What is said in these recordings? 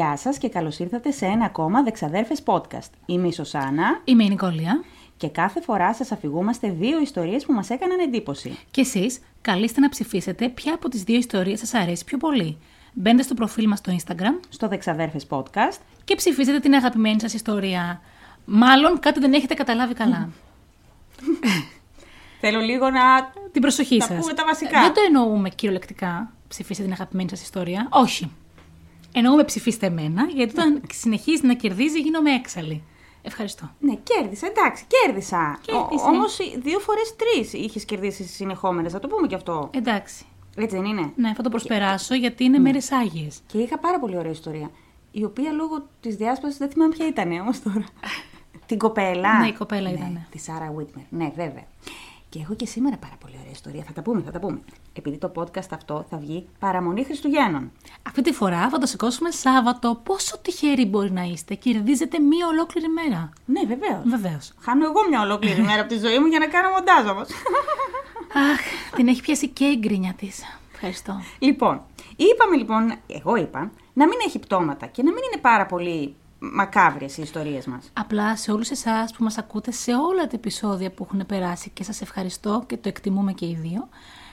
Γεια σας και καλώς ήρθατε σε ένα ακόμα Δεξαδέρφες podcast. Είμαι η Σωσάνα Είμαι η Νικόλια. και κάθε φορά σας αφηγούμαστε δύο ιστορίες που μας έκαναν εντύπωση. Και εσείς καλείστε να ψηφίσετε ποια από τις δύο ιστορίες σας αρέσει πιο πολύ. Μπαίνετε στο προφίλ μας στο Instagram Στο Δεξαδέρφες podcast και ψηφίσετε την αγαπημένη σας ιστορία. Μάλλον κάτι δεν έχετε καταλάβει καλά. θέλω λίγο να... Την προσοχή Να σας. πούμε τα βασικά. Δεν το εννοούμε κυριολεκτικά ψηφίστε την αγαπημένη σας ιστορία. Όχι. Εννοούμε ψηφίστε εμένα, γιατί όταν συνεχίζεις να κερδίζεις γίνομαι έξαλλη. Ευχαριστώ. Ναι, κέρδισα, εντάξει, κέρδισα. Κέρδισε. Όμως δύο φορές τρεις είχες κερδίσει συνεχόμενες, θα το πούμε κι αυτό. Εντάξει. Έτσι δεν είναι; Ναι, θα το προσπεράσω γιατί είναι μέρες άγιες. Και είχα πάρα πολύ ωραία ιστορία. Η οποία λόγω της διάσπασης δεν θυμάμαι ποια ήταν όμως τώρα. Την κοπέλα. Ναι, η κοπέλα ναι, ήτανε. Τη Σάρα Βίτμερ. Ναι, βέβαια. Και έχω και σήμερα πάρα πολύ ωραία ιστορία. Θα τα πούμε, θα τα πούμε. Επειδή το podcast αυτό θα βγει παραμονή Χριστουγέννων. Αυτή τη φορά θα το σηκώσουμε Σάββατο. Πόσο τυχεροί μπορεί να είστε; Κερδίζετε μία ολόκληρη μέρα. Ναι, βεβαίως. Βεβαίως. Χάνω εγώ μια ολόκληρη μέρα από τη ζωή μου για να κάνω μοντάζ όμως. Αχ, την έχει πιάσει και η γκρίνια της. Ευχαριστώ. λοιπόν, είπαμε λοιπόν, εγώ είπα, να μην έχει πτώματα και να μην είναι πάρα πολύ μακάβριες οι ιστορίες μας. Απλά σε όλους εσάς που μας ακούτε σε όλα τα επεισόδια που έχουν περάσει και σας ευχαριστώ και το εκτιμούμε και οι δύο.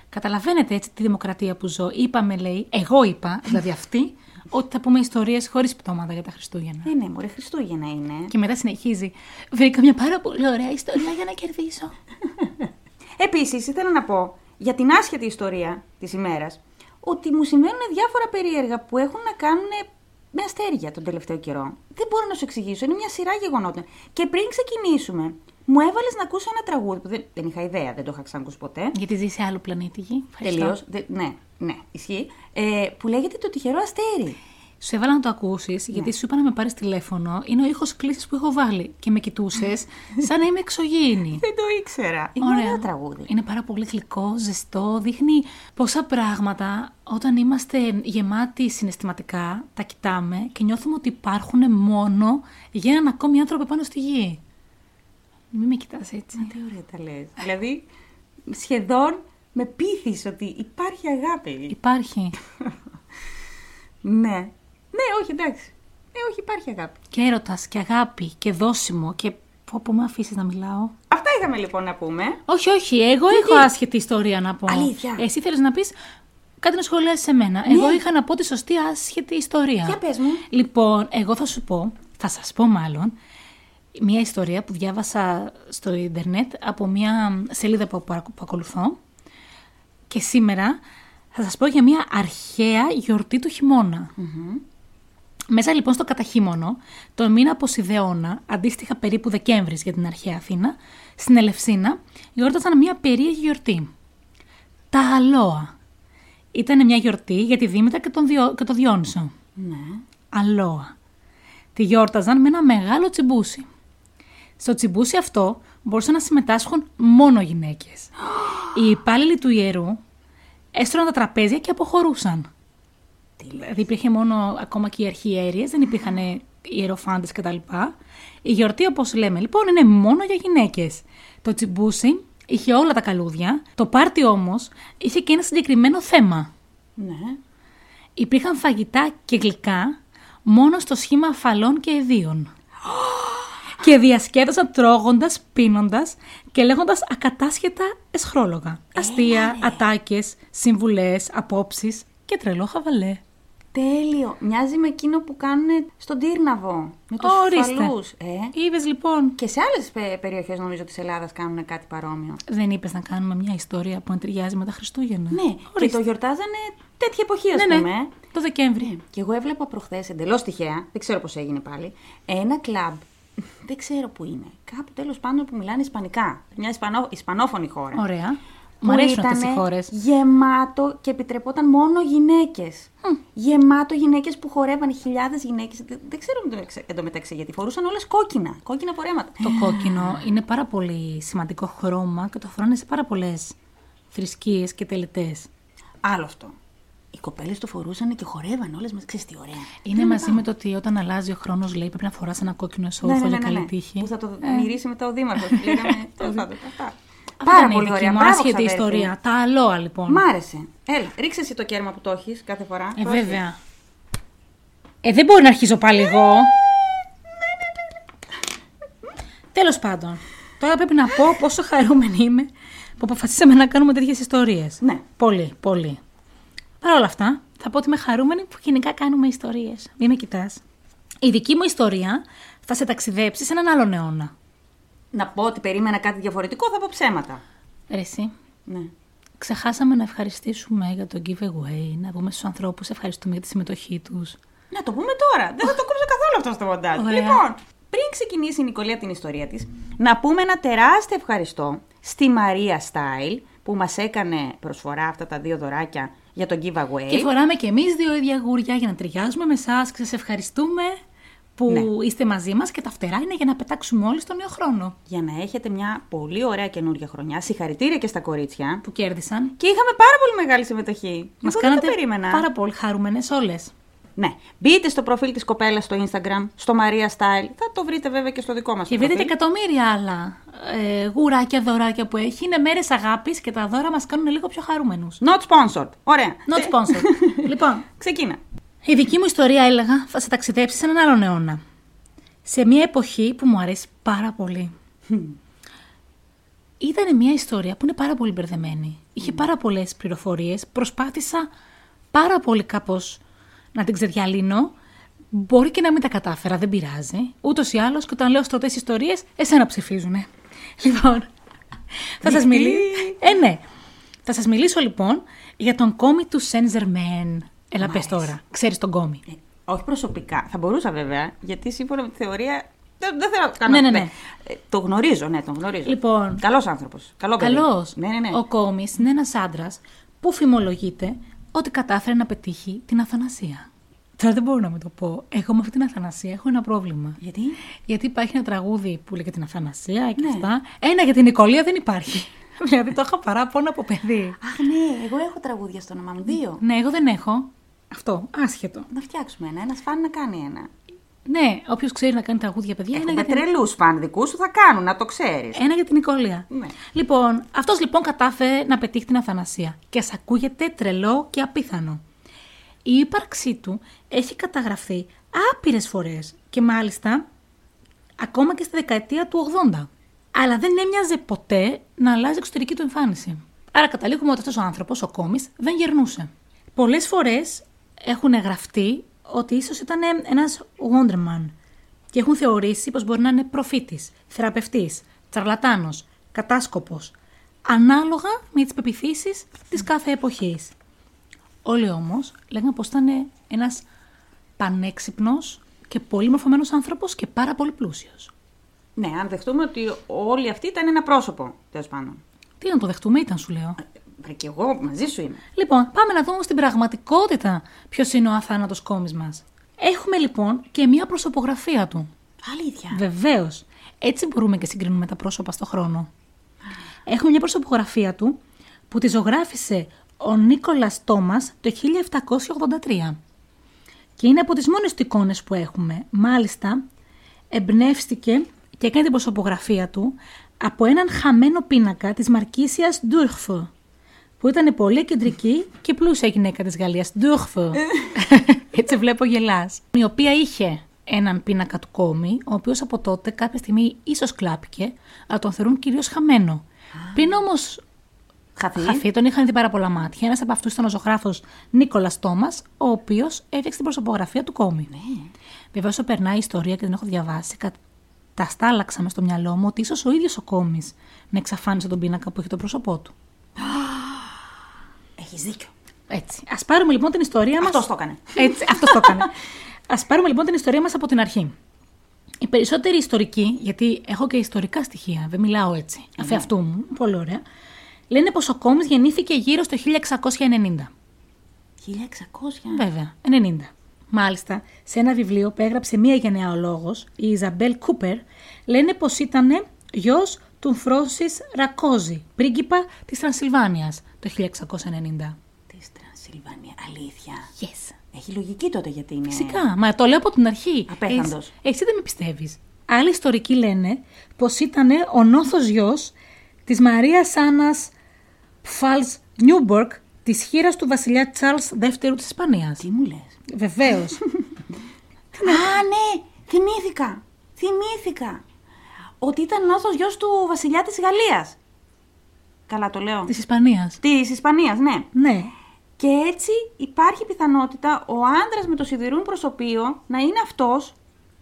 Καταλαβαίνετε έτσι τη δημοκρατία που ζω. Είπαμε, λέει, εγώ είπα, δηλαδή αυτή, ότι θα πούμε ιστορίες χωρίς πτώματα για τα Χριστούγεννα. Ε, ναι, μωρέ, Χριστούγεννα είναι. Και μετά συνεχίζει. Βρήκα μια πάρα πολύ ωραία ιστορία για να κερδίσω. Επίσης, ήθελα να πω για την άσχετη ιστορία της ημέρας ότι μου συμβαίνουν διάφορα περίεργα που έχουν να κάνουν με αστέρια τον τελευταίο καιρό. Δεν μπορώ να σου εξηγήσω, είναι μια σειρά γεγονότων. Και πριν ξεκινήσουμε, μου έβαλες να ακούσω ένα τραγούδι που δεν, δεν είχα ιδέα, δεν το είχα ξανακούσει ποτέ. Γιατί ζει σε άλλο πλανήτη γη. Ευχαριστώ. Τελείως. Ναι, ναι, ισχύει. Ε, που λέγεται Το Τυχερό Αστέρι. Σου έβαλα να το ακούσεις, Ναι. γιατί σου είπα να με πάρεις τηλέφωνο. Είναι ο ήχος κλήση που έχω βάλει. Και με κοιτούσες σαν να είμαι εξωγήινη. Δεν το ήξερα. Είναι ωραίο τραγούδι. Είναι πάρα πολύ γλυκό, ζεστό. Δείχνει πόσα πράγματα όταν είμαστε γεμάτοι συναισθηματικά, τα κοιτάμε και νιώθουμε ότι υπάρχουν μόνο για έναν ακόμη άνθρωπο πάνω στη γη. Μην με κοιτάς έτσι. Τι ωραία τα λες. δηλαδή, σχεδόν με πείθεις ότι υπάρχει αγάπη. Υπάρχει. Ναι. Ναι, όχι, εντάξει. Ε, όχι, υπάρχει αγάπη. και έρωτας και αγάπη και δώσιμο και πω που με αφήσεις να μιλάω. Αυτά είχαμε λοιπόν να πούμε. Όχι, όχι. Εγώ έχω άσχετη ιστορία να πω. Αλήθεια. Εσύ θέλεις να πεις κάτι να σχολιάσεις σε μένα. Εγώ είχα να πω τη σωστή άσχετη ιστορία. Για πες μου. Λοιπόν, εγώ θα σου πω, θα σας πω μάλλον, μια ιστορία που διάβασα στο ίντερνετ από μια σελίδα που, που ακολουθώ και σήμερα θα σας πω για μια αρχαία γιορτή του χειμωνα Μέσα λοιπόν στο καταχύμωνο, το μήνα Ποσειδεώνα, αντίστοιχα περίπου Δεκέμβρης για την αρχαία Αθήνα, στην Ελευσίνα γιόρταζαν μια περίεργη γιορτή. Τα Αλόα. Ήταν μια γιορτή για τη Δήμητρα και τον, Διό... και το Διόνυσο. Ναι. Αλόα. Τη γιόρταζαν με ένα μεγάλο τσιμπούσι. Στο τσιμπούσι αυτό μπορούσαν να συμμετάσχουν μόνο γυναίκες. Οι υπάλληλοι του ιερού έστρωναν τα τραπέζια και αποχωρούσαν. Δηλαδή υπήρχε μόνο ακόμα και οι αρχιέρειες, δεν υπήρχαν ιεροφάντες κτλ. Η γιορτή όπως λέμε λοιπόν είναι μόνο για γυναίκες. Το τσιμπούσι είχε όλα τα καλούδια, το πάρτι όμως είχε και ένα συγκεκριμένο θέμα. Ναι. Υπήρχαν φαγητά και γλυκά μόνο στο σχήμα αφαλών και εδίων. και διασκέδασαν τρώγοντας, πίνοντας και λέγοντας ακατάσχετα εσχρόλογα. Αστεία, ατάκες, συμβουλές, απόψεις και τρελό χαβαλέ. Τέλειο. Μοιάζει με εκείνο που κάνουν στον Τύρναβο. Με τους Ορίστε. φαλούς. Ε. Είδες λοιπόν. Και σε άλλες πε- περιοχές νομίζω της Ελλάδας κάνουν κάτι παρόμοιο. Δεν είπες να κάνουμε μια ιστορία που να ταιριάζει με τα Χριστούγεννα. Ναι, και Ορίστε. το γιορτάζανε τέτοια εποχή, ας ναι, πούμε. ναι. Το Δεκέμβρη. Και εγώ έβλεπα προχθές, εντελώς τυχαία, δεν ξέρω πώς έγινε πάλι, ένα κλαμπ. Δεν ξέρω που είναι. Κάπου τέλος πάντων που μιλάνε Ισπανικά. Μια Ισπανό, Ισπανόφωνη χώρα. Ωραία. Που Μου αρέσουν αυτές οι ήτανε χώρες. Γεμάτο και επιτρεπόταν μόνο γυναίκες. Γεμάτο γυναίκες που χορεύαν χιλιάδες γυναίκες. Δεν, δεν ξέρω εντωμεταξύ- εντωμεταξύ γιατί φορούσαν όλες κόκκινα. Κόκκινα φορέματα. Το κόκκινο είναι πάρα πολύ σημαντικό χρώμα και το φοράνε σε πάρα πολλές θρησκείες και τελετές. Άλλο αυτό. Οι κοπέλες το φορούσαν και χορεύαν όλες μαζί. Ξέρεις τι ωραία. Είναι μαζί με το ότι όταν αλλάζει ο χρόνος, λέει, πρέπει να φοράς ένα κόκκινο εσώφο Ναι, ναι, για ναι, καλή ναι. τύχη. Που θα το μυρίσει μετά ο Δήμαρχος. Λέγαμε. τέλος πάντων, αυτά. Αυτή Πάρα ήταν η πολύ δική ωραία. μου Μπράβο, άσχετη ξαδέρφη. ιστορία. Τα αλόα λοιπόν. Μ' άρεσε. Έλα, ρίξε εσύ το κέρμα που το έχεις κάθε φορά. Ε, Το έχεις. βέβαια. Ε, δεν μπορεί να αρχίζω πάλι εγώ. Τέλος πάντων, τώρα πρέπει να πω πόσο χαρούμενη είμαι που αποφασίσαμε να κάνουμε τέτοιες ιστορίες. Ναι. Πολύ, πολύ. Παρ' όλα αυτά, θα πω ότι είμαι χαρούμενη που γενικά κάνουμε ιστορίες. Μην με κοιτάς. Η δική μου ιστορία θα σε ταξιδέψει σε έναν άλλον αιώνα. Να πω ότι περίμενα κάτι διαφορετικό, θα πω ψέματα. Ρε, εσύ, Ναι. ξεχάσαμε να ευχαριστήσουμε για το giveaway, να πούμε στους ανθρώπους ευχαριστούμε για τη συμμετοχή τους. Να το πούμε τώρα. Δεν θα το κόψω καθόλου αυτό στο μοντάζ. Ωραία. Λοιπόν, πριν ξεκινήσει η Νικολία την ιστορία της, να πούμε ένα τεράστιο ευχαριστώ στη Μαρία Style που μας έκανε προσφορά αυτά τα δύο δωράκια για το giveaway. Και φοράμε και εμείς δύο ίδια γούρια για να ταιριάζουμε με εσά και σας ευχαριστούμε που Ναι. είστε μαζί μας και τα φτερά είναι για να πετάξουμε όλοι στο νέο χρόνο Για να έχετε μια πολύ ωραία καινούργια χρονιά. Συγχαρητήρια και στα κορίτσια. που κέρδισαν. Και είχαμε πάρα πολύ μεγάλη συμμετοχή. Μας Εγώ δεν κάνατε το περίμενα. πάρα πολύ χαρούμενες όλες. Ναι. Μπείτε στο προφίλ της κοπέλας στο Instagram, στο Maria Style. Θα το βρείτε βέβαια και στο δικό μας Και βρείτε και προφίλ. εκατομμύρια άλλα ε, γουράκια, δωράκια που έχει. Είναι μέρες αγάπης και τα δώρα μας κάνουν λίγο πιο χαρούμενους. Not sponsored. Ωραία. Not Ε, sponsored. λοιπόν, Ξεκίνα. Η δική μου ιστορία έλεγα θα σε ταξιδέψει σε έναν άλλον αιώνα. Σε μια εποχή που μου αρέσει πάρα πολύ. Ήταν μια ιστορία που είναι πάρα πολύ μπερδεμένη. Είχε πάρα πολλές πληροφορίες. Προσπάθησα πάρα πολύ κάπως να την ξεδιαλύνω. Μπορεί και να μην τα κατάφερα, δεν πειράζει. Ούτως ή άλλως, και όταν λέω στοτέ ιστορίες, εσένα ψηφίζουνε. Λοιπόν, θα σας Γιατί; μιλήσω. Ε, ναι. Θα σας μιλήσω λοιπόν για τον κόμι του Saint Germain. Έλα, Μ' πες αρέσει. τώρα. Ξέρεις τον κόμι. Ε, όχι προσωπικά. Θα μπορούσα βέβαια, γιατί σύμφωνα με τη θεωρία. Δεν, δεν θέλω να κάνω. Ναι, ναι, ναι. Ε, το γνωρίζω, ναι, τον γνωρίζω. Λοιπόν. Καλός άνθρωπος. Καλό παιδί. Καλός. Ναι, ναι, ναι. Ο κόμις είναι ένας άντρας που φημολογείται ότι κατάφερε να πετύχει την αθανασία. Τώρα δεν μπορώ να μην το πω. Εγώ με αυτή την αθανασία έχω ένα πρόβλημα. Γιατί; Γιατί υπάρχει ένα τραγούδι που λέγεται την αθανασία και Ναι. αυτά. Ένα για την Νικολία δεν υπάρχει. Δηλαδή το είχα παράπονο από παιδί. Αχ, ναι, εγώ έχω τραγούδια στο όνομα μου. Δύο. Ναι, εγώ δεν έχω. Αυτό, άσχετο. Να φτιάξουμε ένα. Ένας φαν να κάνει ένα. Ναι, όποιος ξέρει να κάνει τραγούδια, παιδιά, ένα Έχουμε για, την... τρελούς φαν δικούς σου, θα κάνουν, να το ξέρεις. ένα για την Νικολία. Ναι. Λοιπόν, αυτός λοιπόν κατάφερε να πετύχει την αθανασία και σα ακούγεται τρελό και απίθανο. Η ύπαρξή του έχει καταγραφεί άπειρες φορές και μάλιστα ακόμα και στη δεκαετία του 80. Αλλά δεν έμοιαζε ποτέ να αλλάζει εξωτερική του εμφάνιση. Άρα καταλήγουμε ότι αυτός ο άνθρωπος, ο κόμις, δεν γερνούσε. Πολλές φορές έχουν γραφτεί ότι ίσως ήταν ένας Wonderman και έχουν θεωρήσει πως μπορεί να είναι προφήτης, θεραπευτής, τσαρλατάνος, κατάσκοπος, ανάλογα με τις πεπιθήσεις της κάθε εποχής. Όλοι όμως λέγανε πως ήταν ένας πανέξυπνος και πολύ μορφωμένος άνθρωπος και πάρα πολύ πλούσιος. Ναι, αν δεχτούμε ότι όλοι αυτοί ήταν ένα πρόσωπο, τέλος πάντων. Τι να το δεχτούμε ήταν σου λέω. Βρε και εγώ μαζί σου είμαι. Λοιπόν, πάμε να δούμε στην πραγματικότητα ποιος είναι ο αθάνατος κόμις μας. Έχουμε λοιπόν και μία προσωπογραφία του. Αλήθεια. Βεβαίως. Έτσι μπορούμε και συγκρίνουμε τα πρόσωπα στο χρόνο. Έχουμε μια προσωπογραφία του που τη ζωγράφισε ο Νίκολας Τόμας το 1783. Και είναι από τις μόνες του εικόνες που έχουμε. Μάλιστα, εμπνεύστηκε και έκανε την προσωπογραφία του από έναν χαμένο πίνακα της Μαρκίσιας Ντούρχφου, που ήταν πολύ κεντρική και πλούσια γυναίκα της Γαλλίας. Ντούρχφου. Έτσι βλέπω γελάς. Η οποία είχε έναν πίνακα του κόμι, ο οποίος από τότε κάποια στιγμή ίσως κλάπηκε, αλλά τον θεωρούν κυρίως χαμένο. Πριν όμως Χαθεί. χαθεί, τον είχαν δει πάρα πολλά μάτια. Ένας από αυτούς ήταν ο ζωγράφος Νίκολας Τόμας, ο οποίος έφτιαξε την προσωπογραφία του κόμι. Ναι. Βέβαια, όσο περνάει η ιστορία και την έχω διαβάσει, κα- τα στάλαξα μες στο μυαλό μου ότι ίσως ο ίδιος ο κόμι να εξαφάνισε τον πίνακα που έχει το πρόσωπό του. Έχεις δίκιο. Έτσι. Α πάρουμε λοιπόν την ιστορία μα. Αυτός το έκανε. Έτσι, αυτός το έκανε. Α πάρουμε λοιπόν την ιστορία μας από την αρχή. Οι περισσότεροι ιστορικοί, γιατί έχω και ιστορικά στοιχεία, δεν μιλάω έτσι, αφ' αυτού μου, πολύ ωραία, λένε πως ο κόμι γεννήθηκε γύρω στο 1690. 1600. Βέβαια, 90. Μάλιστα, σε ένα βιβλίο που έγραψε μία γενεαλόγος, η Ιζαμπέλ Κούπερ, λένε πως ήταν γιος του Φρόνσις Ρακόζη, πρίγκιπα της Τρανσιλβάνιας, το 1690. Της Τρανσιλβανία. Αλήθεια. Yes. Έχει λογική τότε γιατί είναι. Φυσικά, μα το λέω από την αρχή. Απέθαντος. Εσύ, εσύ δεν με πιστεύεις. Άλλοι ιστορικοί λένε πως ήταν ο νόθος γιος της Μαρίας Άννας Πφάλς Νιούμπορκ, της χείρας του βασιλιά Τσάρλς δεύτερου της Ισπανίας. Τι μου λες; Βεβαίως. Α, ναι, θυμήθηκα. Θυμήθηκα. Ότι ήταν νόθος γιος του βασιλιά της Γαλλίας. Καλά το λέω. Της Ισπανίας. Της Ισπανίας, ναι. Ναι. Και έτσι υπάρχει πιθανότητα ο άντρας με το σιδηρούν προσωπείο να είναι αυτός.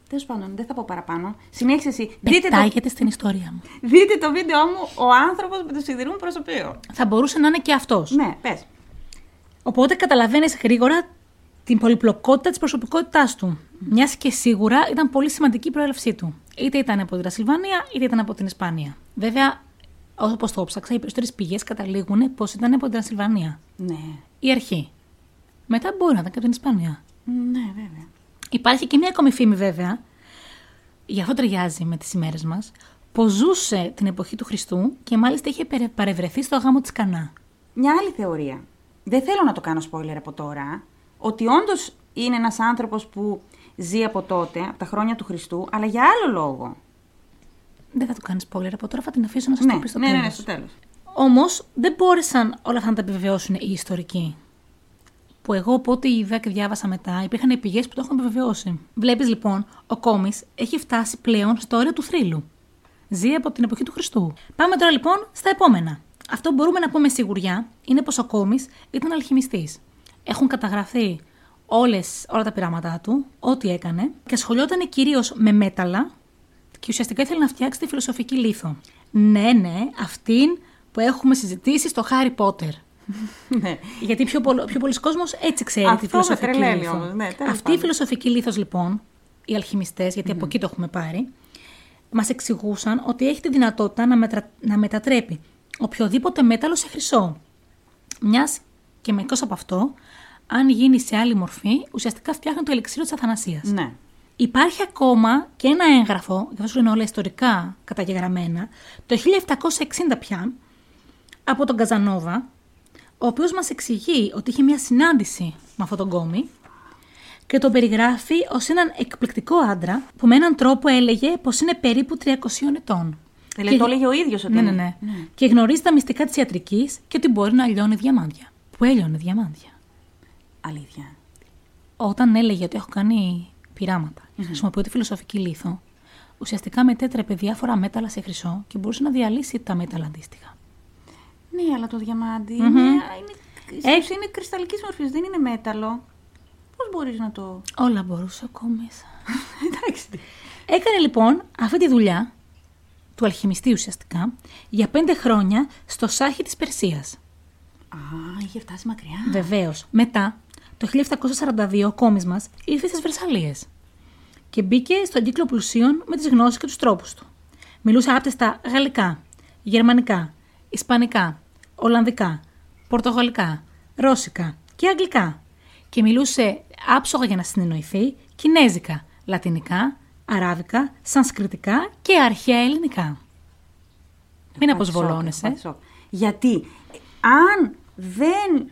Τέλος πάντων, δεν θα πω παραπάνω. Συνέχισε εσύ. Δείτε το, Πετάγεται στην ιστορία μου. δείτε το βίντεο μου, ο άνθρωπος με το σιδηρούν προσωπείο. Θα μπορούσε να είναι και αυτός. Ναι, πες. Οπότε καταλαβαίνεις γρήγορα την πολυπλοκότητα της προσωπικότητάς του. Μιας και σίγουρα ήταν πολύ σημαντική η προέλευσή του. Είτε ήταν από την Τρασιλβανία, είτε ήταν από την Ισπανία. Βέβαια, όπως το ψάξα, οι περισσότερες πηγές καταλήγουν πως ήταν από την Τρασιλβανία. Ναι. Η αρχή. Μετά μπορεί να ήταν και από την Ισπανία. Ναι, βέβαια. Υπάρχει και μια ακόμη φήμη βέβαια, γι' αυτό ταιριάζει με τις ημέρες μας, πως ζούσε την εποχή του Χριστού και μάλιστα είχε περε- παρευρεθεί στο γάμο της Κανά. Μια άλλη θεωρία. Δεν θέλω να το κάνω spoiler από τώρα. Ότι όντως είναι ένας άνθρωπος που ζει από τότε, από τα χρόνια του Χριστού, αλλά για άλλο λόγο. Δεν θα του κάνεις spoiler από τώρα, θα την αφήσω να σας Ναι, το πει στο ναι, ναι, τέλος. ναι, στο τέλος. Όμως δεν μπόρεσαν όλα αυτά να τα επιβεβαιώσουν οι ιστορικοί. Που εγώ από ό,τι είδα και διάβασα μετά, υπήρχαν πηγές που το έχουν επιβεβαιώσει. Βλέπεις λοιπόν, ο Κόμη έχει φτάσει πλέον στο όριο του θρύλου. Ζει από την εποχή του Χριστού. Πάμε τώρα λοιπόν στα επόμενα. Αυτό που μπορούμε να πούμε σιγουριά είναι πως ο Κόμη ήταν αλχημιστής. Έχουν καταγραφεί όλες, όλα τα πειράματά του, ό,τι έκανε, και ασχολιόταν κυρίως με μέταλλα και ουσιαστικά ήθελε να φτιάξει τη φιλοσοφική λίθο. Ναι, ναι, αυτήν που έχουμε συζητήσει στο Χάρι Πότερ. Ναι. Γιατί πιο, πολλο, πιο πολλοί κόσμος έτσι ξέρει Αυτό τη με φιλοσοφική τρελαίνει λίθο. όμως, ναι, τέλος Αυτή η πάντων. φιλοσοφική λίθος λοιπόν, οι αλχημιστές, γιατί από εκεί το έχουμε πάρει, μας εξηγούσαν ότι έχει τη δυνατότητα να, μετρα... να μετατρέπει οποιοδήποτε μέταλλο σε χρυσό. Μιας και μερικός από αυτό, αν γίνει σε άλλη μορφή, ουσιαστικά φτιάχνει το ελιξίριο της αθανασίας. Ναι. Υπάρχει ακόμα και ένα έγγραφο, γι' αυτό είναι όλα ιστορικά καταγεγραμμένα, το 1760 πια, από τον Καζανόβα, ο οποίος μας εξηγεί ότι είχε μια συνάντηση με αυτόν τον κόμι και τον περιγράφει ως έναν εκπληκτικό άντρα που με έναν τρόπο έλεγε πως είναι περίπου 300 ετών. Δηλαδή το έλεγε ο ίδιος ότι. Ναι, ναι, είναι. ναι, Και γνωρίζει τα μυστικά της ιατρικής και ότι μπορεί να λιώνει διαμάντια. Που έλειωνε διαμάντια. Αλήθεια. Όταν έλεγε ότι έχω κάνει πειράματα και χρησιμοποιώ τη φιλοσοφική λίθο, ουσιαστικά μετέτρεπε διάφορα μέταλλα σε χρυσό και μπορούσε να διαλύσει τα μέταλλα αντίστοιχα. Ναι, αλλά το διαμάντι είναι, είναι, Έχει- είναι κρυσταλλικής μορφής, δεν είναι μέταλλο. Πώς μπορείς να το. Όλα μπορούσε ο μέσα. Εντάξει. Έκανε λοιπόν αυτή τη δουλειά του αλχημιστή ουσιαστικά για πέντε χρόνια στο Σάχη της Περσίας. Α, είχε φτάσει μακριά. Βεβαίως. Μετά, το 1742, ο κόμις μας ήρθε στις Βερσαλίες και μπήκε στον κύκλο πλουσίων με τις γνώσεις και τους τρόπους του. Μιλούσε άπτεστα γαλλικά, γερμανικά, ισπανικά, ολλανδικά, πορτογαλικά, ρώσικα και αγγλικά. Και μιλούσε άψογα για να συνεννοηθεί κινέζικα, λατινικά, αράβικα, σανσκριτικά και αρχαία ελληνικά. Μην αποσβολώνεσαι. Πάτη σοκ. Γιατί αν δεν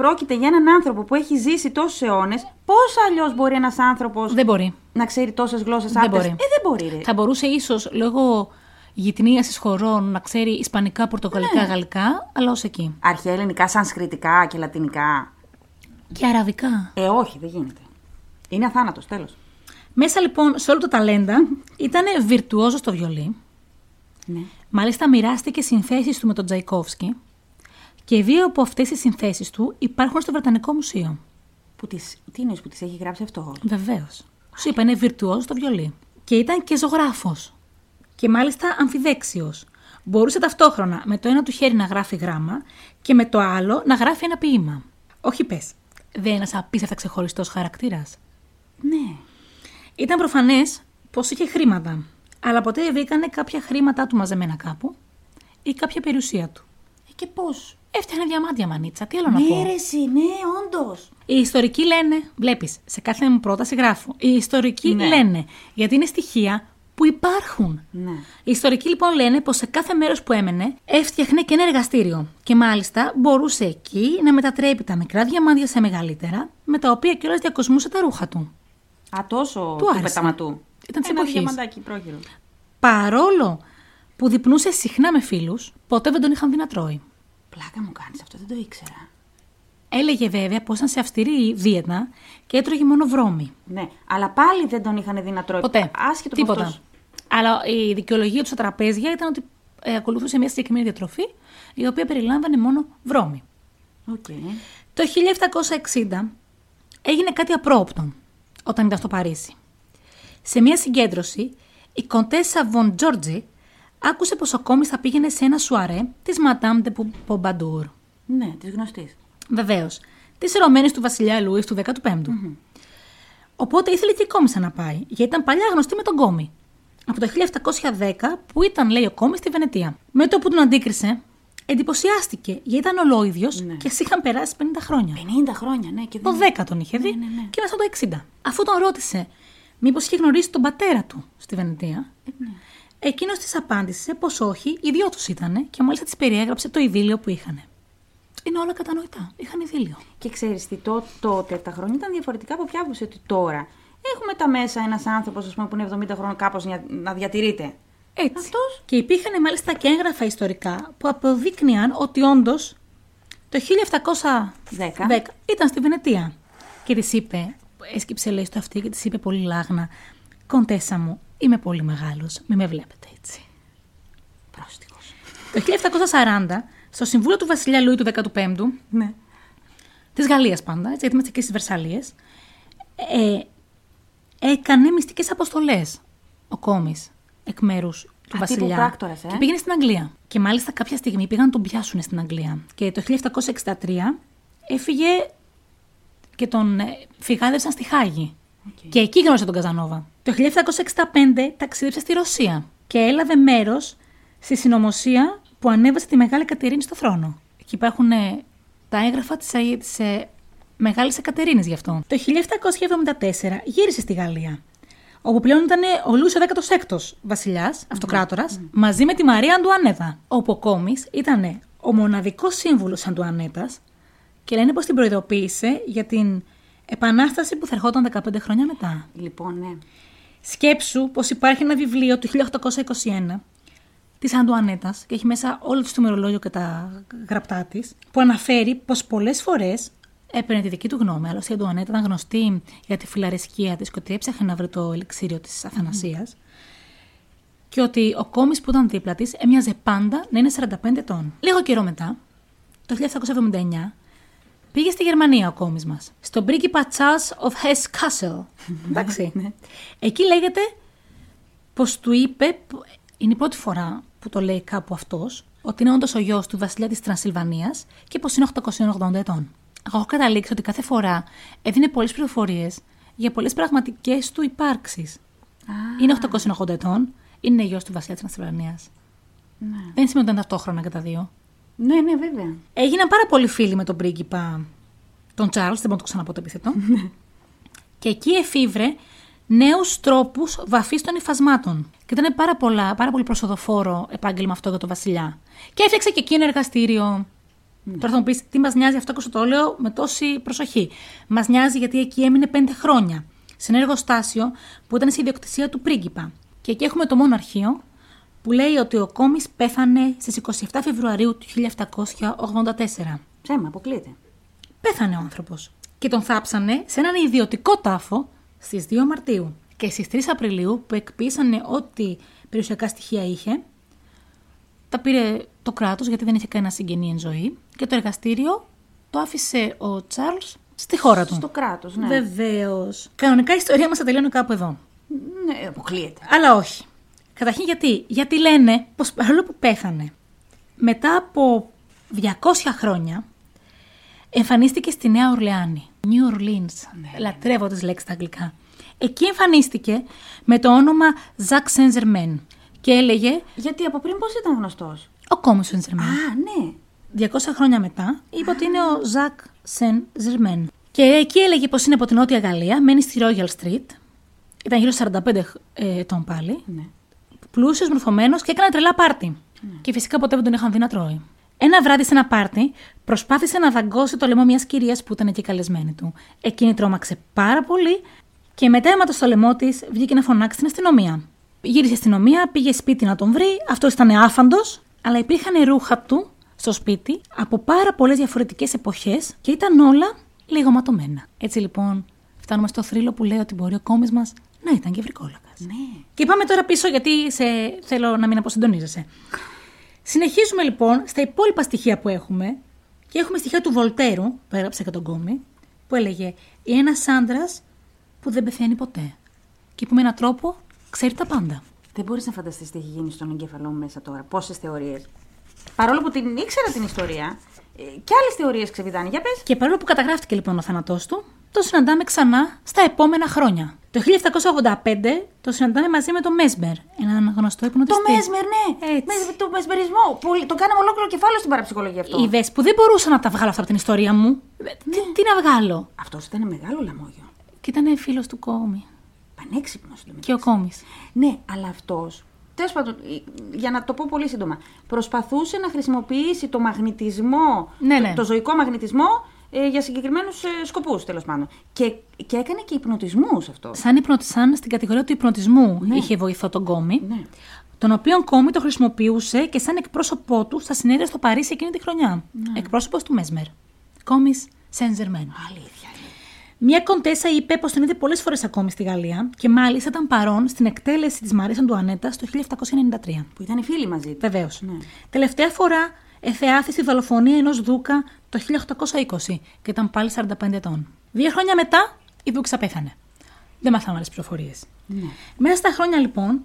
πρόκειται για έναν άνθρωπο που έχει ζήσει τόσους αιώνες, πώς αλλιώς μπορεί ένας άνθρωπος Δεν μπορεί. να ξέρει τόσες γλώσσες Δεν άπτες; μπορεί. Ε, δεν μπορεί, ρε. Θα μπορούσε ίσως λόγω γυτνίασης χωρών να ξέρει ισπανικά, πορτογαλικά, Ναι. γαλλικά, αλλά ως εκεί. Αρχαία ελληνικά, σανσκριτικά και λατινικά. Και αραβικά. Ε, όχι, δεν γίνεται. Είναι αθάνατος, τέλος. Μέσα λοιπόν σε όλο το ταλέντα ήταν βιρτουόζος στο βιολί. Ναι. Μάλιστα μοιράστηκε συνθέσεις του με τον Τζαϊκόφσκι και δύο από αυτές τις συνθέσεις του υπάρχουν στο Βρετανικό Μουσείο. Που τις, τι είναι που τις έχει γράψει αυτό; Βεβαίως. Σου είπα, είναι βιρτουόζο στο βιολί. Και ήταν και ζωγράφος. Και μάλιστα αμφιδέξιος. Μπορούσε ταυτόχρονα με το ένα του χέρι να γράφει γράμμα και με το άλλο να γράφει ένα ποίημα. Όχι πες. Δεν είναι ένας απίστευτα ξεχωριστός χαρακτήρας. Ναι. Ήταν προφανές πως είχε χρήματα. Αλλά ποτέ δεν βρήκανε κάποια χρήματά του μαζεμένα κάπου ή κάποια περιουσία του. Ε, και πώς; Έφτιαχνε διαμάντια μανίτσα, τι άλλο να Ναι, πω; ρε, εσύ, ναι, όντως. Οι ιστορικοί λένε, βλέπεις, σε κάθε μου πρόταση γράφω. Οι ιστορικοί Ναι. λένε, γιατί είναι στοιχεία που υπάρχουν. Ναι. Οι ιστορικοί λοιπόν λένε πως σε κάθε μέρος που έμενε έφτιαχνε και ένα εργαστήριο. Και μάλιστα μπορούσε εκεί να μετατρέπει τα μικρά διαμάντια σε μεγαλύτερα, με τα οποία κιόλας διακοσμούσε τα ρούχα του. Α, τόσο Του του, άρεσε. πεταματού. Ήταν της Ένα εποχής. διαμαντάκι πρόχειρο. Παρόλο που δειπνούσε συχνά με φίλους, ποτέ δεν τον είχαν δει να τρώει. Πλάκα μου κάνεις αυτό, δεν το ήξερα. Έλεγε βέβαια πως ήταν σε αυστηρή δίαιτα και έτρωγε μόνο βρώμη. Ναι, αλλά πάλι δεν τον είχαν δει να τρώει. Ποτέ. Άσχετο με Τίποτα. αυτούς. Αλλά η δικαιολογία του στα τραπέζια ήταν ότι ε, ακολουθούσε μια συγκεκριμένη διατροφή η οποία περιλάμβανε μόνο βρώμη. Οκ. Το 1760 έγινε κάτι απρόοπτο όταν ήταν στο Παρίσι. Σε μια συγκέντρωση, η κοντέσα Βον Τζόρτζι άκουσε πως ο κόμις θα πήγαινε σε ένα σουαρέ της Madame de Pompadour. Ναι, της γνωστής. Βεβαίως, της ερωμένης του βασιλιά Λούι του 15ου. Οπότε ήθελε και η κόμισα να πάει, γιατί ήταν παλιά γνωστή με τον κόμι. Από το 1710 που ήταν, λέει, ο κόμις στη Βενετία. Με το που τον αντίκρισε, εντυπωσιάστηκε, γιατί ήταν ολόιδιο Ναι. και σ' είχαν περάσει 50 χρόνια. 50 χρόνια, ναι. Και Το δεν... 10 τον είχε δει ναι, ναι. και μέσα το 60. Αφού τον ρώτησε μήπως είχε γνωρίσει τον πατέρα του στη Βενετία, Ε, ναι. Εκείνος της απάντησε πως όχι, οι δυο του ήταν και μάλιστα της περιέγραψε το ειδήλιο που είχαν. Είναι όλα κατανοητά. Είχαν ειδήλιο. Και ξέρεις τι, τό- τότε τα χρόνια ήταν διαφορετικά από ποια άποψη ότι τώρα. Έχουμε τα μέσα ένας άνθρωπος που είναι 70 χρόνων κάπως να διατηρείται. Έτσι. Αυτός. Και υπήρχαν μάλιστα και έγγραφα ιστορικά που αποδείκνυαν ότι όντως το 1710 ήταν στη Βενετία. Και της είπε, έσκυψε λέει στο αυτή και της είπε πολύ λάγνα, Κοντέσα μου, είμαι πολύ μεγάλος, μην με βλέπετε έτσι. Πρόστιχο. Το 1740, στο Συμβούλιο του Βασιλιά Λούι του 15ου, Ναι. της Γαλλίας πάντα, έτσι, γιατί είμαστε εκεί στις Βερσαλίες, ε, έκανε μυστικές αποστολές ο κόμι εκ μέρους του Α, Βασιλιά. τύπου πράκτορας, ε. Και πήγαινε στην Αγγλία. Και μάλιστα κάποια στιγμή πήγαν να τον πιάσουν στην Αγγλία. Και το 1763 έφυγε και τον ε, φυγάδευσαν στη Χάγη. Οκ. Και εκεί γνώρισε τον Καζανόβα. Το 1765 ταξίδεψε στη Ρωσία και έλαβε μέρος στη συνωμοσία που ανέβασε τη Μεγάλη Κατερίνη στο θρόνο. Εκεί υπάρχουν ε, τα έγγραφα της της, ε, Μεγάλης Εκατερίνης γι' αυτό. Το 1774 γύρισε στη Γαλλία, όπου πλέον ήταν ο Λούις ο 16ος βασιλιάς, αυτοκράτορας, μαζί με τη Μαρία Αντουανέτα. Όπου ο Κόμης ήταν ο μοναδικός σύμβουλος Αντουανέτας και λένε πως την προειδοποίησε για την επανάσταση που θα ερχόταν 15 χρόνια μετά. Λοιπόν, ναι. Σκέψου πως υπάρχει ένα βιβλίο του 1821 της Αντουανέτας και έχει μέσα όλο το ημερολόγιο και τα γραπτά της που αναφέρει πως πολλές φορές έπαιρνε τη δική του γνώμη. Άλλωστε η Αντουανέτα ήταν γνωστή για τη φιλαρεσκία της και ότι έψαχνε να βρει το ελιξίριο της Αθανασίας και ότι ο κόμις που ήταν δίπλα της έμοιαζε πάντα να είναι 45 ετών. Λίγο καιρό μετά, το 1779, πήγε στη Γερμανία ο κόμις μας. Στον πρίγκιπα Charles of Hesse Kassel. Εντάξει. Εκεί λέγεται πως του είπε, είναι η πρώτη φορά που το λέει κάπου αυτός, ότι είναι όντως ο γιος του βασιλιά της Τρανσιλβανίας και πως είναι 880 ετών. Εγώ έχω καταλήξει ότι κάθε φορά έδινε πολλές πληροφορίες για πολλές πραγματικές του υπάρξεις. Α, Είναι 880 ετών, είναι γιος του βασιλιά της Τρανσιλβανίας. ναι. Δεν σημαίνει ότι ήταν ταυτόχρονα και τα δύο. Ναι, ναι, βέβαια. Έγιναν πάρα πολλοί φίλοι με τον πρίγκιπα τον Charles, δεν μπορώ να το ξαναπώ το επίθετο. και εκεί εφήβρε νέους τρόπους βαφής των υφασμάτων. Και ήταν πάρα, πολλά, πάρα πολύ προσοδοφόρο επάγγελμα αυτό για τον Βασιλιά. Και έφτιαξε και εκεί ένα εργαστήριο. Τώρα θα μου πεις, τι μας νοιάζει αυτό και σου το λέω με τόση προσοχή. Μας νοιάζει γιατί εκεί έμεινε πέντε χρόνια. Σε ένα εργοστάσιο που ήταν σε ιδιοκτησία του πρίγκιπα. Και εκεί έχουμε το μόνο αρχείο που λέει ότι ο Κόμις πέθανε στις 27 Φεβρουαρίου του 1784. Ψέμα, αποκλείεται. Πέθανε ο άνθρωπος. Και τον θάψανε σε έναν ιδιωτικό τάφο στις 2 Μαρτίου. Και στις 3 Απριλίου, που εκπίσανε ό,τι περιουσιακά στοιχεία είχε, τα πήρε το κράτος γιατί δεν είχε κανένα συγγενή εν ζωή. Και το εργαστήριο το άφησε ο Τσάρλς στη χώρα του. Στο κράτος, ναι. Βεβαίως. Κανονικά η ιστορία μας θα τελειώνει κάπου εδώ. Ναι, αποκλείεται. Αλλά όχι. Καταρχήν γιατί. Γιατί λένε πως παρόλο που πέθανε, μετά από 200 χρόνια εμφανίστηκε στη Νέα Ορλεάνη. New Orleans. Λατρεύω τις λέξεις στα αγγλικά. Εκεί εμφανίστηκε με το όνομα Ζακ Saint-Germain και έλεγε Γιατί από πριν πώς ήταν γνωστός; ο κόμις Saint-Germain. Α, ναι. 200 χρόνια μετά είπε ότι είναι ο Ζακ Σεν Ζερμέν. Και εκεί έλεγε πως είναι από την Νότια Γαλλία, μένει στη Royal Street. Ήταν γύρω στα 45 ε, ετών πάλι. ναι. Πλούσιος, μορφωμένος και έκανε τρελά πάρτι. Και φυσικά ποτέ δεν τον είχαν δει να τρώει. Ένα βράδυ σε ένα πάρτι προσπάθησε να δαγκώσει το λαιμό μιας κυρίας που ήταν εκεί καλεσμένη του. Εκείνη τρόμαξε πάρα πολύ και μετά αίματο στο λαιμό της βγήκε να φωνάξει στην αστυνομία. Γύρισε η αστυνομία, πήγε σπίτι να τον βρει, αυτός ήταν άφαντος, αλλά υπήρχαν ρούχα του στο σπίτι από πάρα πολλές διαφορετικές εποχές και ήταν όλα λίγο ματωμένα. Έτσι λοιπόν, φτάνουμε στο θρύλο που λέει ότι μπορεί ο κόμις μας να ήταν και βρικόλακα. Ναι. Και πάμε τώρα πίσω γιατί σε... θέλω να μην αποσυντονίζεσαι. Συνεχίζουμε λοιπόν στα υπόλοιπα στοιχεία που έχουμε και έχουμε στοιχεία του Βολτέρου, που έγραψε και τον κόμι, που έλεγε ένας άντρας που δεν πεθαίνει ποτέ και που με έναν τρόπο ξέρει τα πάντα. Δεν μπορείς να φανταστείς τι έχει γίνει στον εγκέφαλό μου μέσα τώρα. Πόσες θεωρίες. Παρόλο που την ήξερα την ιστορία, ε, και άλλες θεωρίες ξεβιδάνε. Για πες. Και παρόλο που καταγράφηκε λοιπόν ο θάνατός του, το συναντάμε ξανά στα επόμενα χρόνια. Το 1785 το συναντάμε μαζί με τον Μέσμπερ, έναν γνωστό Το υπνοτιστή. Μέσμερ, ναι. Έτσι. Με- το μεσμερισμό. Πολύ- Το κάναμε ολόκληρο κεφάλαιο στην παραψυχολογία αυτό. Είδε που δεν μπορούσα να τα βγάλω αυτά από την ιστορία μου. Ε, Τι, τι; να βγάλω; Αυτός ήταν μεγάλο λαμόγιο. Και ήταν φίλος του κόμι. Πανέξυπνος λέμε. Και ο κόμις. Ναι, αλλά αυτός. Τέλος πάντων, ε, για να το πω πολύ σύντομα. Προσπαθούσε να χρησιμοποιήσει το μαγνητισμό, Ναι, το, ναι. το ζωικό μαγνητισμό ε, για συγκεκριμένους ε, σκοπούς, τέλος πάντων. Και, και έκανε και υπνοτισμούς αυτό. Σαν, υπνο- σαν στην κατηγορία του υπνοτισμού Ναι. είχε βοηθό τον κόμι. Ναι. Τον οποίο κόμι το χρησιμοποιούσε και σαν εκπρόσωπό του στα συνέδρια στο Παρίσι εκείνη τη χρονιά. Ναι. Εκπρόσωπος του Μέσμερ. Κόμις Σενζερμέν. Αλήθεια. είναι. Μια κοντέσα είπε πως τον είδε πολλές φορές ακόμη στη Γαλλία και μάλιστα ήταν παρόν στην εκτέλεση της Μαρίσα Αντουανέτα το 1793. Που ήταν οι φίλοι μαζί του. Βεβαίως. Ναι. Τελευταία φορά εθεάθη στη δολοφονία ενός Δούκα το 1820 και ήταν πάλι 45 ετών. Δύο χρόνια μετά η Δούξα πέθανε. Δεν μάθαμε άλλες πληροφορίες. Ναι. Μέσα στα χρόνια λοιπόν,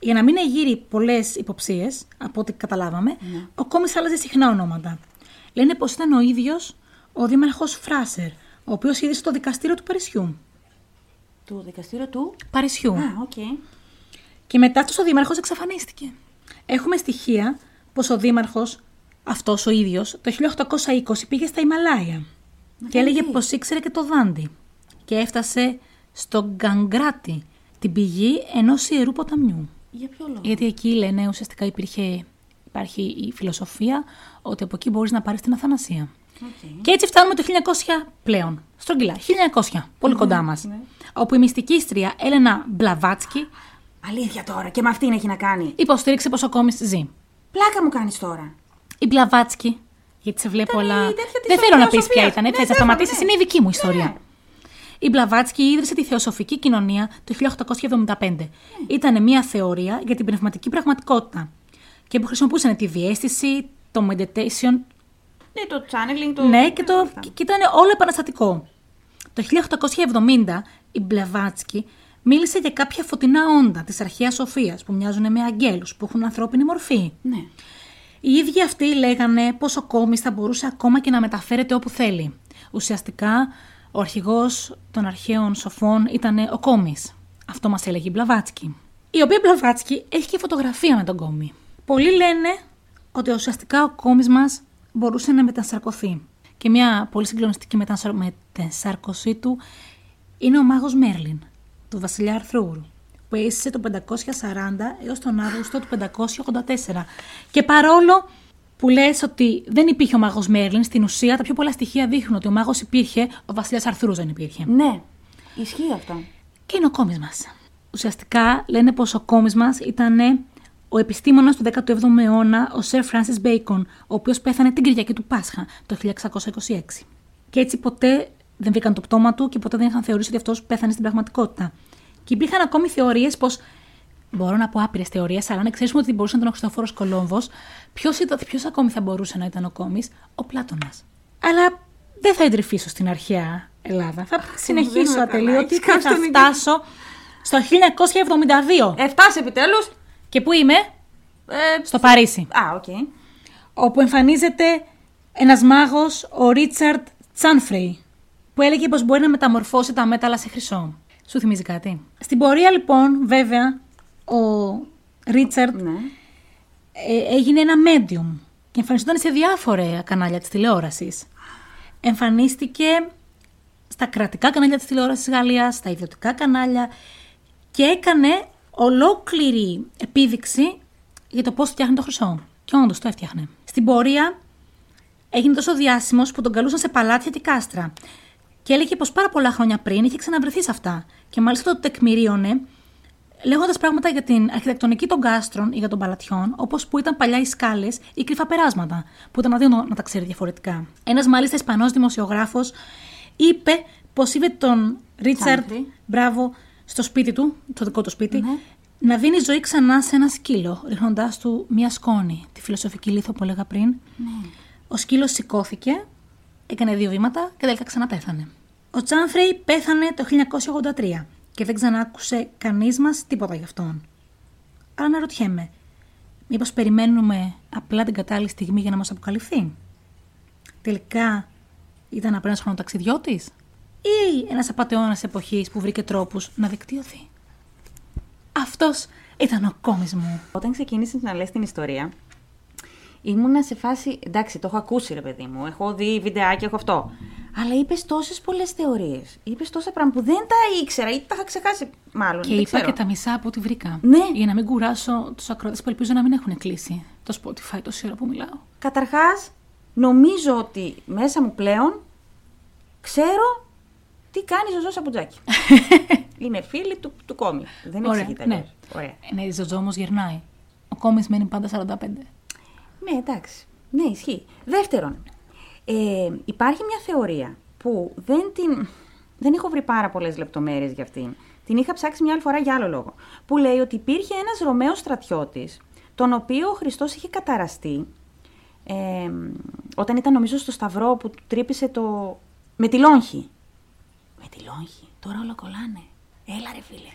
για να μην εγείρει πολλές υποψίες, από ό,τι καταλάβαμε, Ναι. ο κόμις άλλαζε συχνά ονόματα. Λένε πως ήταν ο ίδιος ο δήμαρχος Φράσερ, ο οποίος ίδρυσε το δικαστήριο του Παρισιού. Του δικαστήριο του; Παρισιού. Α, οκ. Και μετά αυτός ο δήμαρχος εξαφανίστηκε. Έχουμε στοιχεία πως ο δήμαρχος, αυτός ο ίδιος, το 1820 πήγε στα Ιμαλάια και έλεγε πως ήξερε και το δάντι. Και έφτασε στο Γκανγκότρι, την πηγή ενός ιερού ποταμιού. Για ποιο λόγο; Γιατί εκεί λένε ουσιαστικά υπήρχε, υπάρχει η φιλοσοφία ότι από εκεί μπορείς να πάρεις την αθανασία. Οκ. Και έτσι φτάνουμε το 1900 πλέον. Στρογγυλά. 1900, πολύ κοντά μας. ναι. Όπου η μυστικίστρια Έλενα Μπλαβάτσκι Αλήθεια τώρα. Και με αυτήν έχει να κάνει. υποστήριξε πως ο κόμης ζει. Πλάκα μου κάνεις τώρα. Η Μπλαβάτσκι, γιατί σε βλέπω, Ήταν η αλλά. τέτοια της Δεν θέλω να πεις Θεοσοφίας. ποια ήταν. Ναι, Έτσι, θα δεν σταματήσεις, έχω, ναι. είναι η δική μου ιστορία. Ναι. Η Μπλαβάτσκι ίδρυσε τη Θεοσοφική Κοινωνία το 1875. Ήταν μια θεωρία για την πνευματική πραγματικότητα και που χρησιμοποιούσαν τη διέστηση, το meditation, Ναι, το channeling, το. ναι, και, το, αυτά. και ήταν όλο επαναστατικό. Το 1870 η Μπλαβάτσκι μίλησε για κάποια φωτεινά όντα της αρχαίας σοφίας που μοιάζουν με αγγέλους που έχουν ανθρώπινη μορφή. Ναι. Οι ίδιοι αυτοί λέγανε πως ο κόμις θα μπορούσε ακόμα και να μεταφέρεται όπου θέλει. Ουσιαστικά, ο αρχηγός των αρχαίων σοφών ήταν ο κόμις. Αυτό μας έλεγε η Μπλαβάτσκι. Η οποία Μπλαβάτσκι έχει και φωτογραφία με τον κόμι. Πολλοί λένε ότι ουσιαστικά ο κόμις μας μπορούσε να μετασαρκωθεί. Και μια πολύ συγκλονιστική μετασαρ... μετασάρκωσή του είναι ο μάγος Μέρλιν, του βασιλιά Αρθρούρου, που έζησε το 540 έως τον Αύγουστο του 584. Και παρόλο που λες ότι δεν υπήρχε ο μάγος Μέρλιν, στην ουσία τα πιο πολλά στοιχεία δείχνουν ότι ο μάγος υπήρχε, ο βασιλιάς Αρθούρος δεν υπήρχε. Ναι. Ισχύει αυτό. Και είναι ο κόμις μας. Ουσιαστικά λένε πως ο κόμις μας ήταν ο επιστήμονας του 17ου αιώνα, ο Sir Francis Bacon, ο οποίος πέθανε την Κυριακή του Πάσχα το 1626. Και έτσι ποτέ δεν βρήκαν το πτώμα του και ποτέ δεν είχαν θεωρήσει ότι αυτός πέθανε στην πραγματικότητα. Και υπήρχαν ακόμη θεωρίες πως Μπορώ να πω άπειρες θεωρίες, αλλά αν ξέρουμε ότι μπορούσε να ήταν ο Χριστόφορος Κολόμβος, ποιος ποιος ακόμη θα μπορούσε να ήταν ο κόμης, ο Πλάτονα. Αλλά δεν θα εντρυφήσω στην αρχαία Ελλάδα. Θα συνεχίσω δίνουμε καλά. ατελείωτη Έχεις και κάψει θα τον φτάσω στο 1972. Έφτασε επιτέλους. Και πού είμαι; Ε, Στο Παρίσι. α, οκ. Όπου εμφανίζεται ένας μάγος, ο Ρίτσαρντ Τσάνφρεϊ, που έλεγε πως μπορεί να μεταμορφώσει τα μέταλλα σε χρυσό. Σου θυμίζει κάτι; Στην πορεία λοιπόν, βέβαια, ο Ρίτσαρντ Ναι. ε, έγινε ένα medium και εμφανιζόταν σε διάφορα κανάλια της τηλεόρασης. Εμφανίστηκε στα κρατικά κανάλια της τηλεόρασης της Γαλλίας, στα ιδιωτικά κανάλια και έκανε ολόκληρη επίδειξη για το πώς φτιάχνει το χρυσό. Και όντως το έφτιαχνε. Στην πορεία έγινε τόσο διάσημος που τον καλούσαν σε παλάτια και κάστρα. Και έλεγε πως πάρα πολλά χρόνια πριν είχε ξαναβρεθεί σε αυτά. Και μάλιστα το τεκμηρίωνε Λέγοντας πράγματα για την αρχιτεκτονική των κάστρων ή για των παλατιών, όπως που ήταν παλιά οι σκάλες ή κρυφά περάσματα, που ήταν αδύνατο να τα ξέρει διαφορετικά. Ένας μάλιστα Ισπανός δημοσιογράφος είπε πως είδε τον Ρίτσαρντ, Τσάντρι. μπράβο, στο σπίτι του, το δικό του σπίτι, Ναι. να δίνει ζωή ξανά σε ένα σκύλο, ρίχνοντάς του μία σκόνη, τη φιλοσοφική λίθο που έλεγα πριν. Ο σκύλος σηκώθηκε, έκανε δύο βήματα και τελικά ξαναπέθανε. Ο Τσάνφρεϊ πέθανε το 1983 και δεν ξανάκουσε κανείς μας τίποτα γι' αυτόν. Αλλά αναρωτιέμαι, μήπως περιμένουμε απλά την κατάλληλη στιγμή για να μας αποκαλυφθεί; Τελικά ήταν απλά ένας χρονοταξιδιώτης ή ένας απατεώνας εποχής που βρήκε τρόπους να δικτυωθεί; Αυτός ήταν ο κόμις μου. Όταν ξεκίνησε να λες την ιστορία, ήμουνα σε φάση. Εντάξει, το έχω ακούσει, ρε παιδί μου. Έχω δει βιντεάκια, έχω αυτό. Αλλά είπες τόσες πολλές θεωρίες. Είπες τόσα πράγματα που δεν τα ήξερα ή τα είχα ξεχάσει, μάλλον. Και δεν είπα ξέρω. και τα μισά από ό,τι βρήκα. Ναι. Για να μην κουράσω τους ακροατές που ελπίζω να μην έχουν κλείσει το Spotify τόση ώρα που μιλάω. Καταρχάς, νομίζω ότι μέσα μου πλέον ξέρω τι κάνει ο Ζώο Σαπουτζάκη. Είναι φίλη του, του κόμι. Δεν Ωραία, εξηγείται. ναι. αλλιώς. Ωραία. Ε, Ναι, η Ζωζό όμως γερνάει. Ο κόμις μένει πάντα 45. Ναι, εντάξει. Ναι, ισχύει. Δεύτερον, ε, υπάρχει μια θεωρία που δεν την. Δεν έχω βρει πάρα πολλές λεπτομέρειες για αυτήν. Την είχα ψάξει μια άλλη φορά για άλλο λόγο. Που λέει ότι υπήρχε ένας Ρωμαίος στρατιώτης, τον οποίο ο Χριστός είχε καταραστεί ε, όταν ήταν νομίζω στο Σταυρό που του τρύπησε το. με τη λόγχη. Με τη λόγχη; Τώρα όλα κολλάνε. Έλα, ρε φίλε.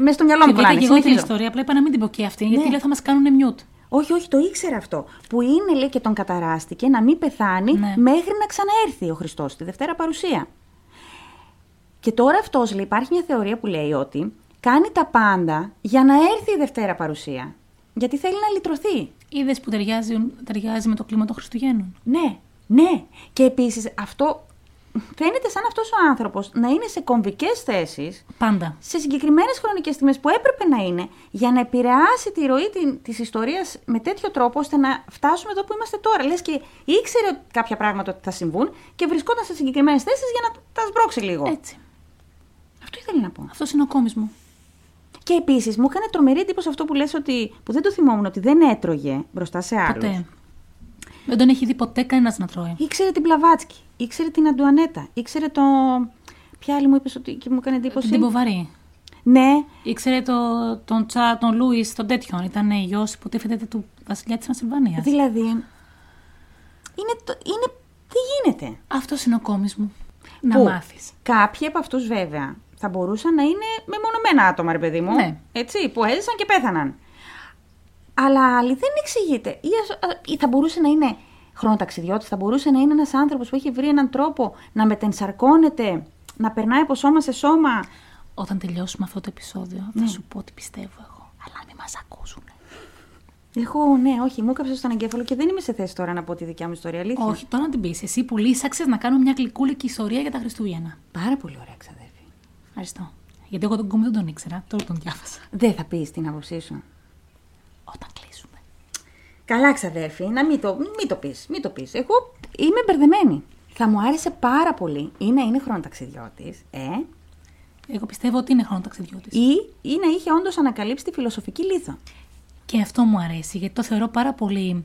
Μέσα στο μυαλό μου Και βρήκα κολλάνε. και εγώ την συνεχίζω. ιστορία, απλά είπα να μην την πω και αυτή, γιατί Ναι. λέω θα μας κάνουν mute. Όχι, όχι, το ήξερα αυτό. Που είναι, λέει, και τον καταράστηκε να μην πεθάνει Ναι. μέχρι να ξαναέρθει ο Χριστός στη Δευτέρα Παρουσία. Και τώρα αυτός λέει, υπάρχει μια θεωρία που λέει ότι κάνει τα πάντα για να έρθει η Δευτέρα Παρουσία. Γιατί θέλει να λυτρωθεί. Είδες που ταιριάζει, ταιριάζει με το κλίμα των Χριστουγέννων. Ναι, ναι. Και επίσης αυτό φαίνεται σαν αυτός ο άνθρωπος να είναι σε κομβικές θέσεις Πάντα. σε συγκεκριμένες χρονικές στιγμές που έπρεπε να είναι για να επηρεάσει τη ροή τη ιστορίας με τέτοιο τρόπο ώστε να φτάσουμε εδώ που είμαστε τώρα. Λες και ήξερε ότι κάποια πράγματα ότι θα συμβούν και βρισκόταν σε συγκεκριμένες θέσεις για να τα σμπρώξει λίγο. Έτσι. Αυτό ήθελα να πω. Αυτό είναι ο κόμις μου. Και επίσης μου έκανε τρομερή εντύπωση αυτό που λες ότι. που δεν το θυμόμουν ότι δεν έτρωγε μπροστά σε άλλους. Ποτέ. Δεν τον έχει δει ποτέ κανένας να τρώει. Ήξερε την Πλαβάτσκι, ήξερε την Αντουανέτα, ήξερε το. Ποια άλλη μου είπες ότι και μου έκανε εντύπωση; Την Ποβαρή. Ναι, Ήξερε το, τον, Τσα, τον Λούις, τον τέτοιον. Ήταν γιο υποτίθεται του βασιλιά της Τρανσιλβανία. δηλαδή. Είναι, το, είναι. Τι γίνεται; Αυτός είναι ο κόμις μου. Να Που μάθεις. Κάποιοι από αυτούς βέβαια θα μπορούσαν να είναι μεμονωμένα άτομα, ρε παιδί μου. Ναι. Έτσι, που έζησαν και πέθαναν. Αλλά άλλοι δεν εξηγείται. Ή, ας- α- ή θα μπορούσε να είναι χρονοταξιδιώτης, θα μπορούσε να είναι ένας άνθρωπος που έχει βρει έναν τρόπο να μετενσαρκώνεται, να περνάει από σώμα σε σώμα. Όταν τελειώσουμε αυτό το επεισόδιο, Ναι. θα σου πω τι πιστεύω εγώ. Αλλά μην μας ακούσουν. Εγώ, ναι, όχι, μου έκαψες στον εγκέφαλο και δεν είμαι σε θέση τώρα να πω τη δικιά μου ιστορία. Αλήθεια. Όχι, τώρα να την πεις. Εσύ που λύσαξες να κάνουμε μια γλυκούλικη ιστορία για τα Χριστούγεννα. Πάρα πολύ ωραία, ξαδέρφη. Ευχαριστώ. Γιατί εγώ τον κόμμα δεν τον ήξερα, τώρα τον διάβασα. Δεν θα πεις την άποψή σου. Όταν κλείσουμε. Καλά, ξαδέρφη, να μην το, μην το πεις, μην το πεις. Εγώ είμαι μπερδεμένη. Θα μου άρεσε πάρα πολύ ή να είναι χρονοταξιδιώτης, ε, Εγώ πιστεύω ότι είναι χρονοταξιδιώτης. ή, ή να είχε όντως ανακαλύψει τη φιλοσοφική λίθο. Και αυτό μου αρέσει, γιατί το θεωρώ πάρα πολύ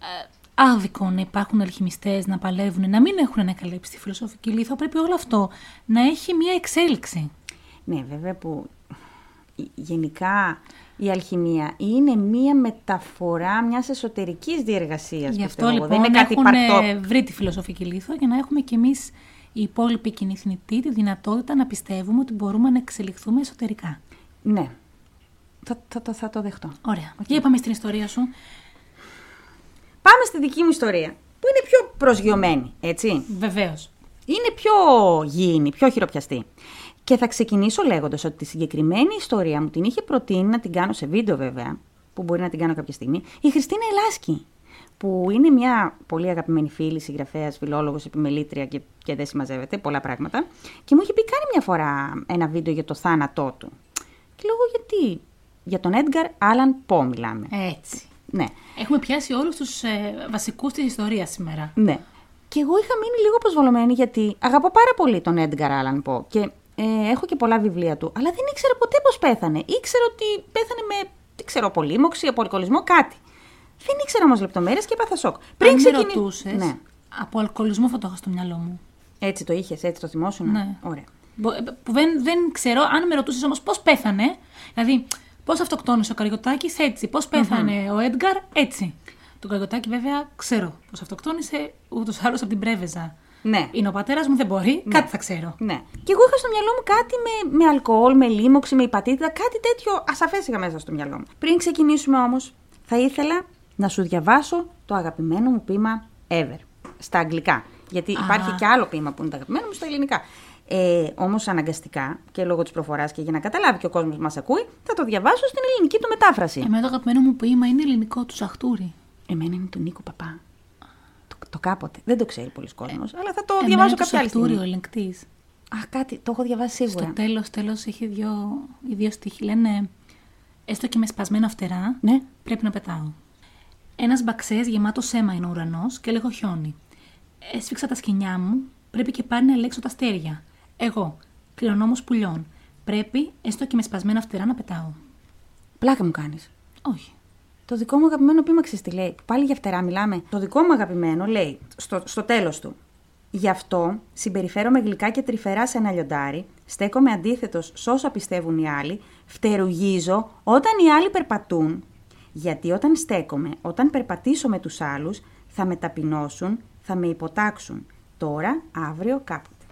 ε, άδικο να υπάρχουν αλχημιστές να παλεύουν, να μην έχουν ανακαλύψει τη φιλοσοφική λίθο. Πρέπει όλο αυτό να έχει μια εξέλιξη. Ναι, βέβαια που γενικά η αλχημία είναι μία μεταφορά μιας εσωτερικής διεργασίας. Γι' αυτό πιστεύω εγώ. λοιπόν δεν είναι κάτι έχουν υπαρκτό. ε, βρει τη φιλοσοφική λίθο για να έχουμε κι εμείς οι υπόλοιποι κοινηθνητοί τη δυνατότητα να πιστεύουμε ότι μπορούμε να εξελιχθούμε εσωτερικά. Ναι, θα, θα, θα, θα το δεχτώ. Ωραία. Για πάμε στην ιστορία σου. Πάμε στη δική μου ιστορία, που είναι πιο προσγειωμένη, έτσι. Βεβαίως. είναι πιο γήινη, πιο χειροπιαστή. Και θα ξεκινήσω λέγοντας ότι τη συγκεκριμένη ιστορία μου την είχε προτείνει να την κάνω σε βίντεο βέβαια, που μπορεί να την κάνω κάποια στιγμή, η Χριστίνα Ελάσκη, που είναι μια πολύ αγαπημένη φίλη, συγγραφέας, φιλόλογος, επιμελήτρια και, και δεν συμμαζεύεται, πολλά πράγματα. Και μου είχε πει κάνει μια φορά ένα βίντεο για το θάνατό του. Και λέω γιατί, για τον Edgar Allan Poe μιλάμε. Έτσι. Ναι. Έχουμε πιάσει όλους τους ε, βασικούς της ιστορίας σήμερα. Ναι. Και εγώ είχα μείνει λίγο προσβολωμένη γιατί αγαπώ πάρα πολύ τον Edgar Allan Poe και Ε, έχω και πολλά βιβλία του. Αλλά δεν ήξερα ποτέ πώς πέθανε. Ήξερα ότι πέθανε με, δεν ξέρω, απολύμωξη, από αλκοολισμό, κάτι. Δεν ήξερα όμως λεπτομέρειες και έπαθα σοκ. Πριν ξεκινήσει. με ρωτούσες, Ναι. από αλκοολισμό θα το είχα στο μυαλό μου. Έτσι το είχες, έτσι το θυμόσουν. Ναι. Ωραία. Μπο- ε, Που δεν, δεν ξέρω, αν με ρωτούσες όμως πώς πέθανε, δηλαδή πώς αυτοκτόνησε ο Καριωτάκη έτσι, πώς πέθανε ο Έντγκαρ έτσι. Τον Καριωτάκη βέβαια ξέρω πώς αυτοκτόνησε ούτως ή άλλως από την Πρέβεζα. Ναι. Είναι ο πατέρας μου, δεν μπορεί, κάτι θα ξέρω. Ναι. Και εγώ είχα στο μυαλό μου κάτι με, με αλκοόλ, με λίμωξη, με υπατήτητα, κάτι τέτοιο ασαφές είχα μέσα στο μυαλό μου. Πριν ξεκινήσουμε όμως, θα ήθελα να σου διαβάσω το αγαπημένο μου ποίημα ever. Στα αγγλικά. Γιατί Α. υπάρχει και άλλο ποίημα που είναι το αγαπημένο μου στα ελληνικά. Ε, Όμως αναγκαστικά και λόγω της προφοράς και για να καταλάβει και ο κόσμος μας ακούει, θα το διαβάσω στην ελληνική του μετάφραση. Εμένα το αγαπημένο μου ποίημα είναι ελληνικό του Σαχτούρη. Εμένα είναι του Νίκου Παπά. Το, το κάποτε. Δεν το ξέρει πολλοί κόσμος, αλλά θα το Εμένα διαβάσω του κάποια άλλη Σαχτούρη, ο στιγμή. ελεγκτής. Αχ, κάτι, το έχω διαβάσει σίγουρα. Στο τέλος, τέλος έχει δύο, οι δύο στίχοι. Λένε, έστω και με σπασμένα φτερά, Ναι. πρέπει να πετάω. Ένας μπαξές γεμάτο αίμα είναι ο ουρανός και λέγω χιόνι. Έσφιξα τα σκηνιά μου, πρέπει και πάλι να ελέγξω τα αστέρια. Εγώ, κληρονόμος πουλιών, πρέπει έστω και με σπασμένα φτερά να πετάω. Πλάκα μου κάνεις. Όχι. Το δικό μου αγαπημένο ποίημα ξέρεις τι λέει; Πάλι για φτερά μιλάμε. Το δικό μου αγαπημένο λέει στο, στο τέλος του. Γι' αυτό συμπεριφέρομαι γλυκά και τρυφερά σε ένα λιοντάρι, στέκομαι αντίθετος σ' όσα πιστεύουν οι άλλοι, φτερουγίζω όταν οι άλλοι περπατούν, γιατί όταν στέκομαι, όταν περπατήσω με τους άλλους, θα με ταπεινώσουν, θα με υποτάξουν. Τώρα, αύριο, κάποτε.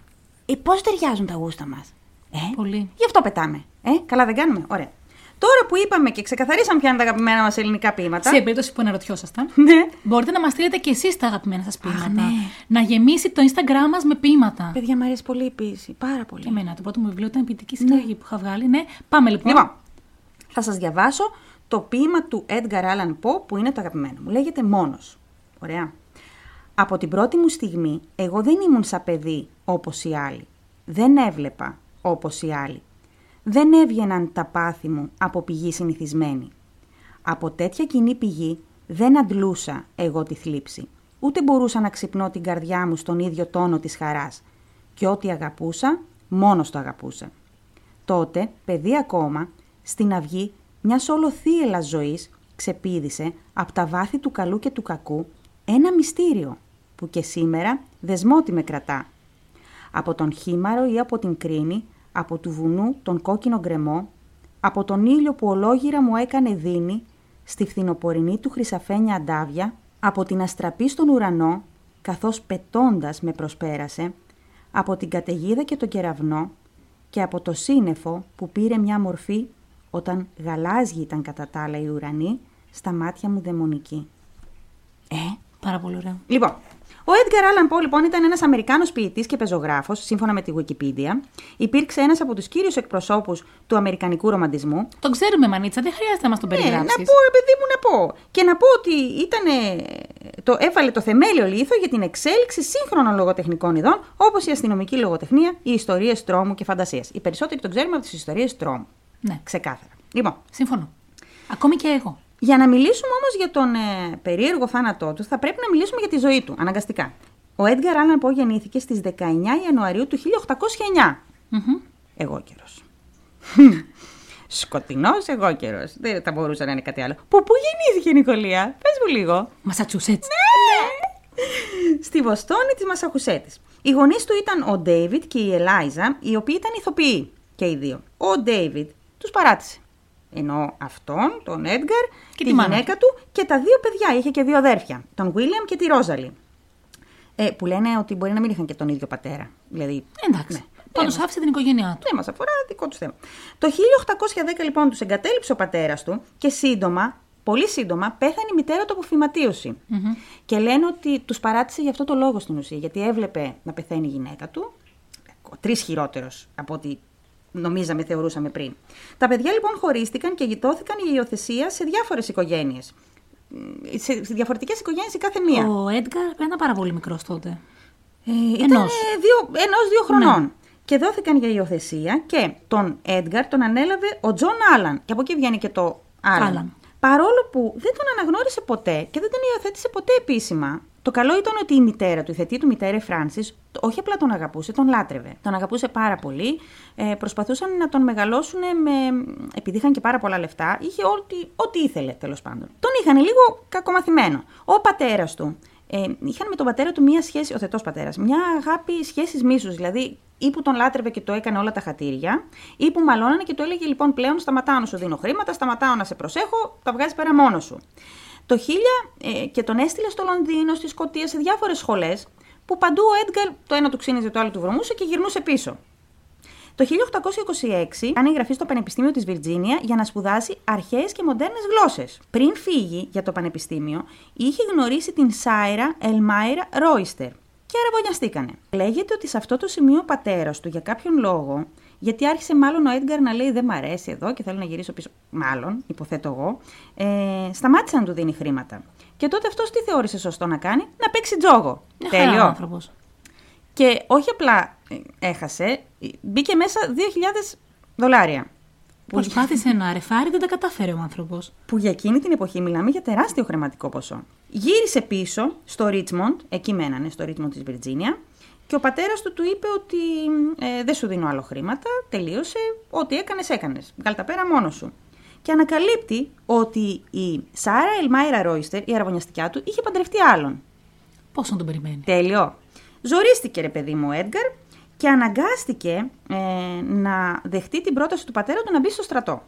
Ε, πώς ταιριάζουν τα γούστα μας. Ε, Πολύ. Γι' αυτό πετάμε. Ε, καλά δεν κάνουμε; Ωραία. Τώρα που είπαμε και ξεκαθαρίσαμε ποια είναι τα αγαπημένα μας ελληνικά ποίηματα. Σε περίπτωση που αναρωτιόσασταν, Ναι. μπορείτε να μας στείλετε και εσείς τα αγαπημένα σας ποίηματα. ναι. Να γεμίσει το Instagram μας με ποίηματα. Παιδιά, μου αρέσει πολύ η ποίηση. Πάρα πολύ. Και εμένα, το πρώτο μου βιβλίο ήταν η ποιητική συλλογή που είχα βγάλει. Ναι, πάμε λοιπόν. Λοιπόν, θα σας διαβάσω το ποίημα του Edgar Allan Poe που είναι το αγαπημένο μου. Λέγεται «Μόνος». Ωραία. Από την πρώτη μου στιγμή, εγώ δεν ήμουν σαν παιδί όπως οι άλλοι. Δεν έβλεπα όπως οι άλλοι. Δεν έβγαιναν τα πάθη μου από πηγή συνηθισμένη. Από τέτοια κοινή πηγή δεν αντλούσα εγώ τη θλίψη. Ούτε μπορούσα να ξυπνώ την καρδιά μου στον ίδιο τόνο της χαράς. Και ό,τι αγαπούσα, μόνος το αγαπούσα. Τότε, παιδί ακόμα, στην αυγή μιας όλο θύελα ζωής ξεπήδησε από τα βάθη του καλού και του κακού ένα μυστήριο που και σήμερα δεσμότι με κρατά. Από τον χήμαρο ή από την κρίνη, από του βουνού τον κόκκινο γκρεμό, από τον ήλιο που ολόγυρα μου έκανε δίνη, στη φθινοπορεινή του χρυσαφένια αντάβια, από την αστραπή στον ουρανό, καθώς πετώντας με προσπέρασε, από την καταιγίδα και τον κεραυνό και από το σύννεφο που πήρε μια μορφή όταν γαλάζιοι ήταν κατά τα άλλα οι ουρανοί, στα μάτια μου δαιμονική. Ε, Πάρα πολύ ωραίο. Λοιπόν, ο Edgar Allan Poe λοιπόν ήταν ένας Αμερικάνος ποιητής και πεζογράφος, σύμφωνα με τη Wikipedia. Υπήρξε ένας από τους κύριους εκπροσώπους του Αμερικανικού ρομαντισμού. Τον ξέρουμε, Μανίτσα, δεν χρειάζεται να μας τον Ναι, να περιγράψει. πω, ρε παιδί μου, να πω. Και να πω ότι ήταν, το, έβαλε το θεμέλιο λίθο για την εξέλιξη σύγχρονων λογοτεχνικών ειδών, όπως η αστυνομική λογοτεχνία, οι ιστορίες τρόμου και φαντασία. Οι περισσότεροι τον ξέρουμε από τις ιστορίες τρόμου. Ναι, Ξεκάθαρα. Λοιπόν, σύμφωνο. Ακόμη και εγώ. Για να μιλήσουμε όμως για τον ε, περίεργο θάνατό του, θα πρέπει να μιλήσουμε για τη ζωή του, αναγκαστικά. Ο Έντγκαρ Άλαν Πό γεννήθηκε στις 19 Ιανουαρίου του 1809. Μμμ. Εγώ καιρός. Σκοτεινός εγώ καιρός. Δεν θα μπορούσε να είναι κάτι άλλο. Που πού γεννήθηκε η Νικολία, πες μου λίγο. Μασατσούσετ. Στη Βοστόνη της Μασαχουσέτης. Οι γονείς του ήταν ο Ντέιβιτ και η Ελάιζα, οι οποίοι ήταν ηθοποιοί και οι δύο. Ο Ντέιβιτ τους παράτησε. Ενώ αυτόν, τον Έντγκαρ, Και τη τη μάνα γυναίκα του και τα δύο παιδιά. Είχε και δύο αδέρφια, τον Βίλιαμ και τη Ρόζαλι. Ε, που λένε ότι μπορεί να μην είχαν και τον ίδιο πατέρα. Δηλαδή, Εντάξει. Ναι. Πάντως Ναι, άφησε την οικογένειά του. δεν μας αφορά, δικό τους θέμα. Το 1810 λοιπόν τους εγκατέλειψε ο πατέρας του και σύντομα, πολύ σύντομα, πέθανε η μητέρα του από φυματίωση. Και λένε ότι τους παράτησε γι' αυτό το λόγο στην ουσία. Γιατί έβλεπε να πεθαίνει η γυναίκα του, τρεις χειρότερος από ό,τι νομίζαμε, θεωρούσαμε πριν. Τα παιδιά λοιπόν χωρίστηκαν και δόθηκαν για υιοθεσία σε διάφορες οικογένειες. Σε, σε διαφορετικές οικογένειες η κάθε μία. Ο Έντγκαρ ήταν πάρα πολύ μικρός τότε. Ε, ήταν Ενός. δύο, ενός δύο χρονών. Και δόθηκαν για υιοθεσία και τον Έντγκαρ τον ανέλαβε ο Τζον Άλαν. Και από εκεί βγαίνει και το Άλαν. Άλαν. Παρόλο που δεν τον αναγνώρισε ποτέ και δεν τον υιοθέτησε ποτέ επίσημα, Το καλό ήταν ότι η μητέρα του, η θετή του μητέρα, η Φράνση, όχι απλά τον αγαπούσε, τον λάτρευε. Τον αγαπούσε πάρα πολύ. Ε, προσπαθούσαν να τον μεγαλώσουν με. επειδή είχαν και πάρα πολλά λεφτά, είχε ό,τι, ό,τι ήθελε τέλος πάντων. Τον είχαν λίγο κακομαθημένο. Ο πατέρας του. Ε, είχαν με τον πατέρα του μία σχέση, ο θετός πατέρας, μια αγάπη σχέσης μίσους. Δηλαδή, ή που τον λάτρευε και το έκανε όλα τα χατήρια, ή που μαλώνανε και του έλεγε λοιπόν πλέον σταματάω να σου δίνω χρήματα, σταματάω να σε προσέχω, τα βγάζει πέρα μόνος σου. Το 1000 ε, και τον έστειλε στο Λονδίνο, στη Σκωτία, σε διάφορες σχολές, που παντού ο Έντγκαρ το ένα του ξύνιζε, το άλλο του βρωμούσε και γυρνούσε πίσω. Το 1826 κάνει εγγραφή στο Πανεπιστήμιο της Βιρτζίνια για να σπουδάσει αρχαίες και μοντέρνες γλώσσες. Πριν φύγει για το Πανεπιστήμιο, είχε γνωρίσει την Σάιρα Ελμάιρα Ρόιστερ και αραβωνιαστήκανε. Λέγεται ότι σε αυτό το σημείο ο πατέρας του για κάποιον λόγο γιατί άρχισε μάλλον ο Έντγκαρ να λέει: Δεν μ' αρέσει εδώ και θέλω να γυρίσω πίσω. Μάλλον, υποθέτω εγώ. Ε, σταμάτησε να του δίνει χρήματα. Και τότε αυτός τι θεώρησε σωστό να κάνει, να παίξει τζόγο. Μια Τέλειο. χαρά άνθρωπος. Και όχι απλά ε, έχασε, μπήκε μέσα 2.000 δολάρια. Προσπάθησε να ρεφάρει, δεν τα κατάφερε ο άνθρωπος. Που για εκείνη την εποχή μιλάμε για τεράστιο χρηματικό ποσό. Γύρισε πίσω στο Ρίτσμοντ, εκεί μένανε, στο Ρίτσμοντ της Βιρτζίνια, και ο πατέρας του του είπε ότι ε, δεν σου δίνω άλλο χρήματα, τελείωσε, ό,τι έκανες, έκανες. Βγάλ τα πέρα μόνος σου. Και ανακαλύπτει ότι η Σάρα Ελμάιρα Ρόιστερ, η αραβωνιαστικιά του, είχε παντρευτεί άλλον. Πώς να τον περιμένει; Τέλειο. Ζορίστηκε ρε παιδί μου ο Έντγκαρ και αναγκάστηκε ε, να δεχτεί την πρόταση του πατέρα του να μπει στο στρατό.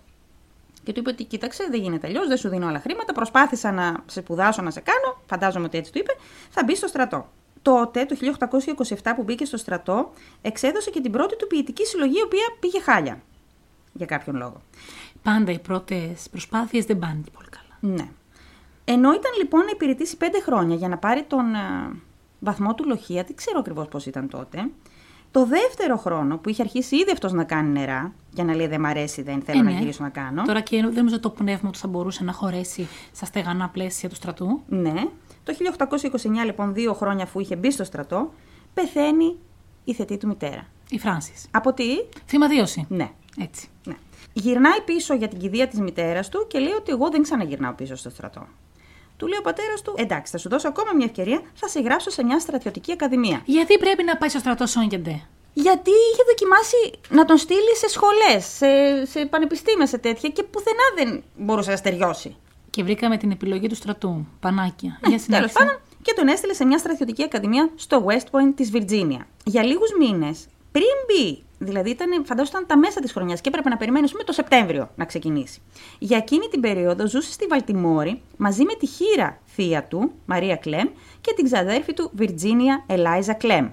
Και του είπε ότι κοίταξε, δεν γίνεται αλλιώς, δεν σου δίνω άλλα χρήματα. Προσπάθησα να σε σπουδάσω, να σε κάνω. Φαντάζομαι ότι έτσι του είπε. Θα μπει στο στρατό. Τότε, το 1827 που μπήκε στο στρατό, εξέδωσε και την πρώτη του ποιητική συλλογή, η οποία πήγε χάλια. Για κάποιον λόγο. Πάντα οι πρώτες προσπάθειες δεν πάνε πολύ καλά. Ναι. Ενώ ήταν λοιπόν να υπηρετήσει πέντε χρόνια για να πάρει τον ε, βαθμό του λοχεία, δεν ξέρω ακριβώς πώς ήταν τότε. Το δεύτερο χρόνο που είχε αρχίσει ήδη αυτός να κάνει νερά, για να λέει δεν μ' αρέσει, δεν θέλω Ε, να ναι. γυρίσω να κάνω. Τώρα και δεν νομίζω το πνεύμα του θα μπορούσε να χωρέσει στα στεγανά πλαίσια του στρατού. Ναι. Το 1829 λοιπόν, δύο χρόνια αφού είχε μπει στο στρατό, πεθαίνει η θετή του μητέρα. Η Φράνση. Από τι; Θυμαδίωση. Ναι. Έτσι. ναι. Γυρνάει πίσω για την κηδεία της μητέρας του και λέει ότι εγώ δεν ξαναγυρνάω πίσω στο στρατό. Του λέει ο πατέρας του: Εντάξει, θα σου δώσω ακόμα μια ευκαιρία, θα σε γράψω σε μια στρατιωτική ακαδημία. Γιατί πρέπει να πάει στο στρατό Σόγκεντε. Γιατί είχε δοκιμάσει να τον στείλει σε σχολές, σε, σε πανεπιστήμια, σε τέτοια και πουθενά δεν μπορούσε να στεριώσει. Και βρήκαμε την επιλογή του στρατού. Πανάκια. Για Τέλος συνέχιση. πάντων, και τον έστειλε σε μια στρατιωτική ακαδημία στο West Point της Βιρτζίνια. Για λίγους μήνες πριν μπει, δηλαδή ήταν, φαντάζομαι ήταν τα μέσα της χρονιάς και έπρεπε να περιμένει ας πούμε, το Σεπτέμβριο να ξεκινήσει. Για εκείνη την περίοδο ζούσε στη Βαλτιμόρη μαζί με τη χείρα θεία του, Μαρία Κλέμ, και την ξαδέρφη του, Βιρτζίνια Ελάιζα Κλέμ.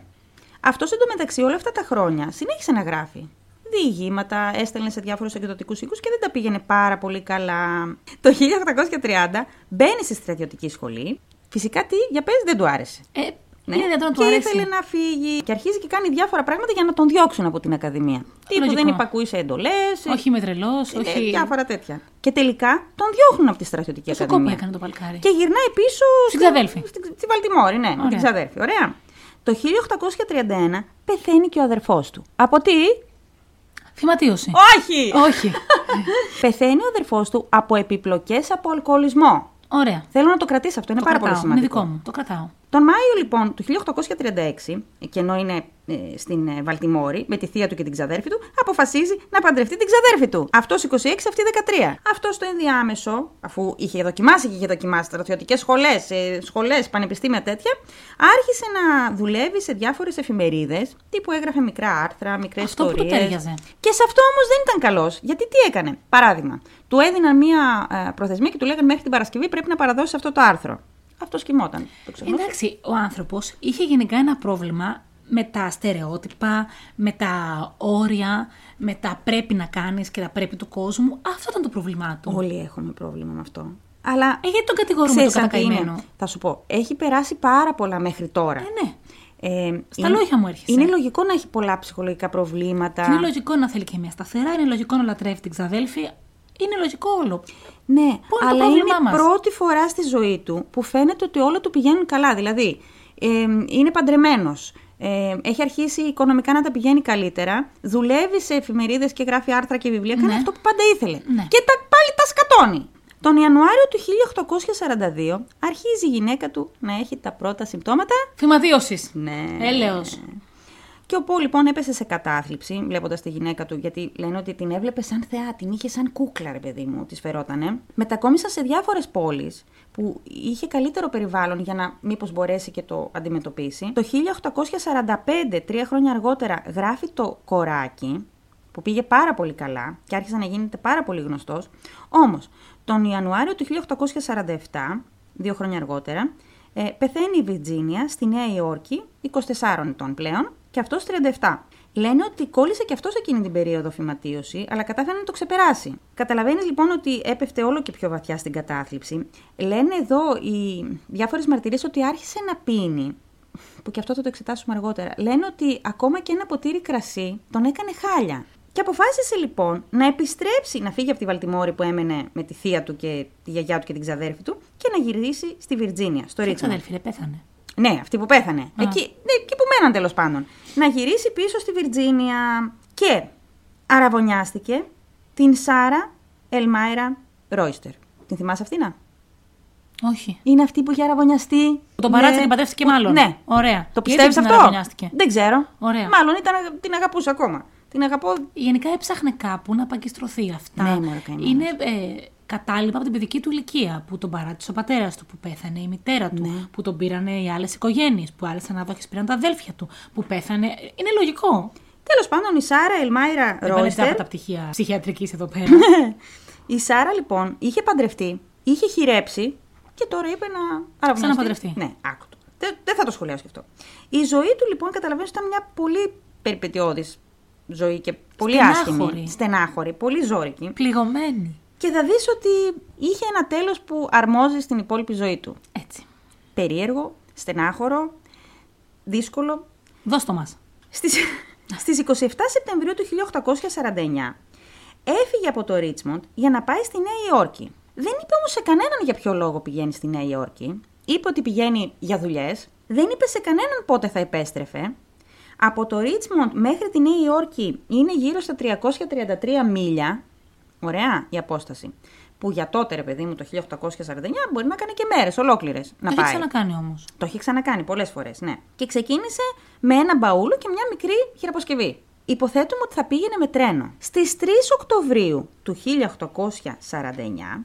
Αυτό εντωμεταξύ όλα αυτά τα χρόνια συνέχισε να γράφει. Διηγήματα, έστελνε σε διάφορους εκδοτικούς οίκους και δεν τα πήγαινε πάρα πολύ καλά. Το 1830 μπαίνει στη στρατιωτική σχολή. Φυσικά τι, για πες, δεν του άρεσε. Ε, Ναι. Είναι δυνατόν να του και αρέσει. ήθελε να φύγει. Και αρχίζει και κάνει διάφορα πράγματα για να τον διώξουν από την Ακαδημία. Τύπου Λογικό. δεν υπακούει σε εντολέ. Όχι με τρελό, όχι. Διάφορα τέτοια. Και τελικά τον διώχνουν από τη στρατιωτική Πόσο κόπο Ακαδημία. έκανε το παλκάρι. Και γυρνάει πίσω. Στην ξαδέλφη. Στη, στη Βαλτιμόρη, ναι, με την Ωραία. ξαδέρφη. Ωραία. Το 1831 πεθαίνει και ο αδερφός του. Από τι; Θυματίωση. Όχι! Όχι. πεθαίνει ο αδερφός του από επιπλοκές από αλκοολισμό. Ωραία. Θέλω να το κρατήσει αυτό, είναι το πάρα κρατάω. πολύ σημαντικό. Είναι δικό μου. Το κρατάω. Τον Μάιο λοιπόν του 1836, και ενώ είναι ε, στην ε, Βαλτιμόρη με τη θεία του και την ξαδέρφη του, αποφασίζει να παντρευτεί την ξαδέρφη του. Αυτός 26, αυτή 13. Αυτό στο ενδιάμεσο, αφού είχε δοκιμάσει και είχε δοκιμάσει στρατιωτικές σχολές, σχολές, πανεπιστήμια τέτοια, άρχισε να δουλεύει σε διάφορες εφημερίδες, τύπου έγραφε μικρά άρθρα, μικρές Αυτό που ιστορίες. του τέριαζε. Και σε αυτό όμως δεν ήταν καλός. Γιατί τι έκανε; Παράδειγμα, του έδιναν μία ε, προθεσμία και του λέγανε μέχρι την Παρασκευή πρέπει να παραδώσει αυτό το άρθρο. Αυτό κοιμόταν. Το ξεχνούσες; Εντάξει, ο άνθρωπος είχε γενικά ένα πρόβλημα με τα στερεότυπα, με τα όρια, με τα πρέπει να κάνεις και τα πρέπει του κόσμου. Αυτό ήταν το πρόβλημά του. Όλοι έχουμε πρόβλημα με αυτό. Αλλά. Ε, γιατί τον κατηγορούμε ξέρεις το αν τι είναι. κατακαημένο. Θα σου πω. Έχει περάσει πάρα πολλά μέχρι τώρα. Ε, ναι. Ε, Στα λόγια μου έρχεσαι. Είναι λογικό να έχει πολλά ψυχολογικά προβλήματα. Και είναι λογικό να θέλει και μια σταθερά, είναι λογικό να λατρεύει την ξαδέλφη. Είναι λογικό όλο. Ναι, είναι το αλλά πρόβλημά είναι μας; πρώτη φορά στη ζωή του που φαίνεται ότι όλα του πηγαίνουν καλά. Δηλαδή, ε, είναι παντρεμένος. Ε, έχει αρχίσει οικονομικά να τα πηγαίνει καλύτερα. Δουλεύει σε εφημερίδες και γράφει άρθρα και βιβλία. Κάνει Ναι. αυτό που πάντα ήθελε. Ναι. Και τα, πάλι τα σκατώνει. Τον Ιανουάριο του 1842 αρχίζει η γυναίκα του να έχει τα πρώτα συμπτώματα. Θυμαδίωση. Ναι. Έλεος. Και ο Πο λοιπόν έπεσε σε κατάθλιψη, βλέποντας τη γυναίκα του, γιατί λένε ότι την έβλεπε σαν θεά, την είχε σαν κούκλα, ρε παιδί μου, της φερότανε. Μετακόμισαν σε διάφορες πόλεις που είχε καλύτερο περιβάλλον για να μήπως μπορέσει και το αντιμετωπίσει. Το 1845, τρία χρόνια αργότερα, γράφει το κοράκι, που πήγε πάρα πολύ καλά και άρχισε να γίνεται πάρα πολύ γνωστός. Όμως, τον Ιανουάριο του 1847, δύο χρόνια αργότερα, ε, πεθαίνει η Βιρτζίνια στη Νέα Υόρκη, 24 ετών πλέον, και αυτός 37. Λένε ότι κόλλησε και αυτός εκείνη την περίοδο φυματίωση, αλλά κατάφερε να το ξεπεράσει. Καταλαβαίνεις λοιπόν ότι έπεφτε όλο και πιο βαθιά στην κατάθλιψη. Λένε εδώ οι διάφορες μαρτυρίες ότι άρχισε να πίνει. Που και αυτό θα το εξετάσουμε αργότερα. Λένε ότι ακόμα και ένα ποτήρι κρασί τον έκανε χάλια. Και αποφάσισε λοιπόν να επιστρέψει, να φύγει από τη Βαλτιμόρη που έμενε με τη θεία του και τη γιαγιά του και την ξαδέρφη του και να γυρίσει στη Βιρτζίνια, στο Τι Ρίτσμοντ. ξαδέλφη, ρε, πέθανε. Ναι, αυτή που πέθανε. Εκεί, ναι, εκεί που μέναν τέλος πάντων. Να γυρίσει πίσω στη Βιρτζίνια και αραβωνιάστηκε την Σάρα Ελμάιρα Ρόιστερ. Την θυμάσαι αυτή να; Όχι. Είναι αυτή που είχε αραβωνιαστεί. Τον παράτησε με- και παντρεύτηκε που- μάλλον. Ναι. Ωραία. Το Γιατί πιστεύεις την αυτό; αραβωνιάστηκε; Δεν ξέρω. Ωραία. Μάλλον ήταν, την αγαπούσε ακόμα. Την αγαπώ. Γενικά έψαχνε κάπου να παγκιστρωθεί αυτά. Ναι, μωρέ, καημένος. είναι ε, κατάλοιπα από την παιδική του ηλικία που τον παράτησε ο πατέρας του, που πέθανε η μητέρα του, Ναι. που τον πήρανε οι άλλες οικογένειες, που άλλες ανάδοχες πήραν τα αδέλφια του, που πέθανε. Είναι λογικό. Τέλος πάντων, η Σάρα Ελμάιρα Δεν πάνε Ρόιστερ. από τα πτυχία ψυχιατρικής εδώ πέρα. Η Σάρα λοιπόν είχε παντρευτεί, είχε χειρέψει και τώρα είπε να αραβωνιαστεί. Ξαναπαντρευτεί. Ναι, άκου το. Δεν, δεν θα το σχολιάσω και αυτό. Η ζωή του λοιπόν καταλαβαίνεις ότι ήταν μια πολύ περιπετειώδης ζωή και πολύ Στενάχωρη. άσχημη. Στενάχωρη. Πολύ ζώρικη. Πληγωμένη. Και θα δεις ότι είχε ένα τέλος που αρμόζει στην υπόλοιπη ζωή του. Έτσι. Περίεργο, στενάχωρο, δύσκολο. Δώσ' το μας. Στις, στις 27 Σεπτεμβρίου του 1849 έφυγε από το Ρίτσμοντ για να πάει στη Νέα Υόρκη. Δεν είπε όμως σε κανέναν για ποιο λόγο πηγαίνει στη Νέα Υόρκη. Είπε ότι πηγαίνει για δουλειές. Δεν είπε σε κανέναν πότε θα επέστρεφε. Από το Ρίτσμοντ μέχρι τη Νέα Υόρκη είναι γύρω στα 333 μίλια. Ωραία η απόσταση. Που για τότε, ρε παιδί μου, το 1849 μπορεί να κάνει και μέρες ολόκληρες να το πάει. έχει ξανακάνει όμως. Το έχει ξανακάνει πολλές φορές, ναι. Και ξεκίνησε με ένα μπαούλο και μια μικρή χειραποσκευή. Υποθέτουμε ότι θα πήγαινε με τρένο. Στις 3 Οκτωβρίου του 1849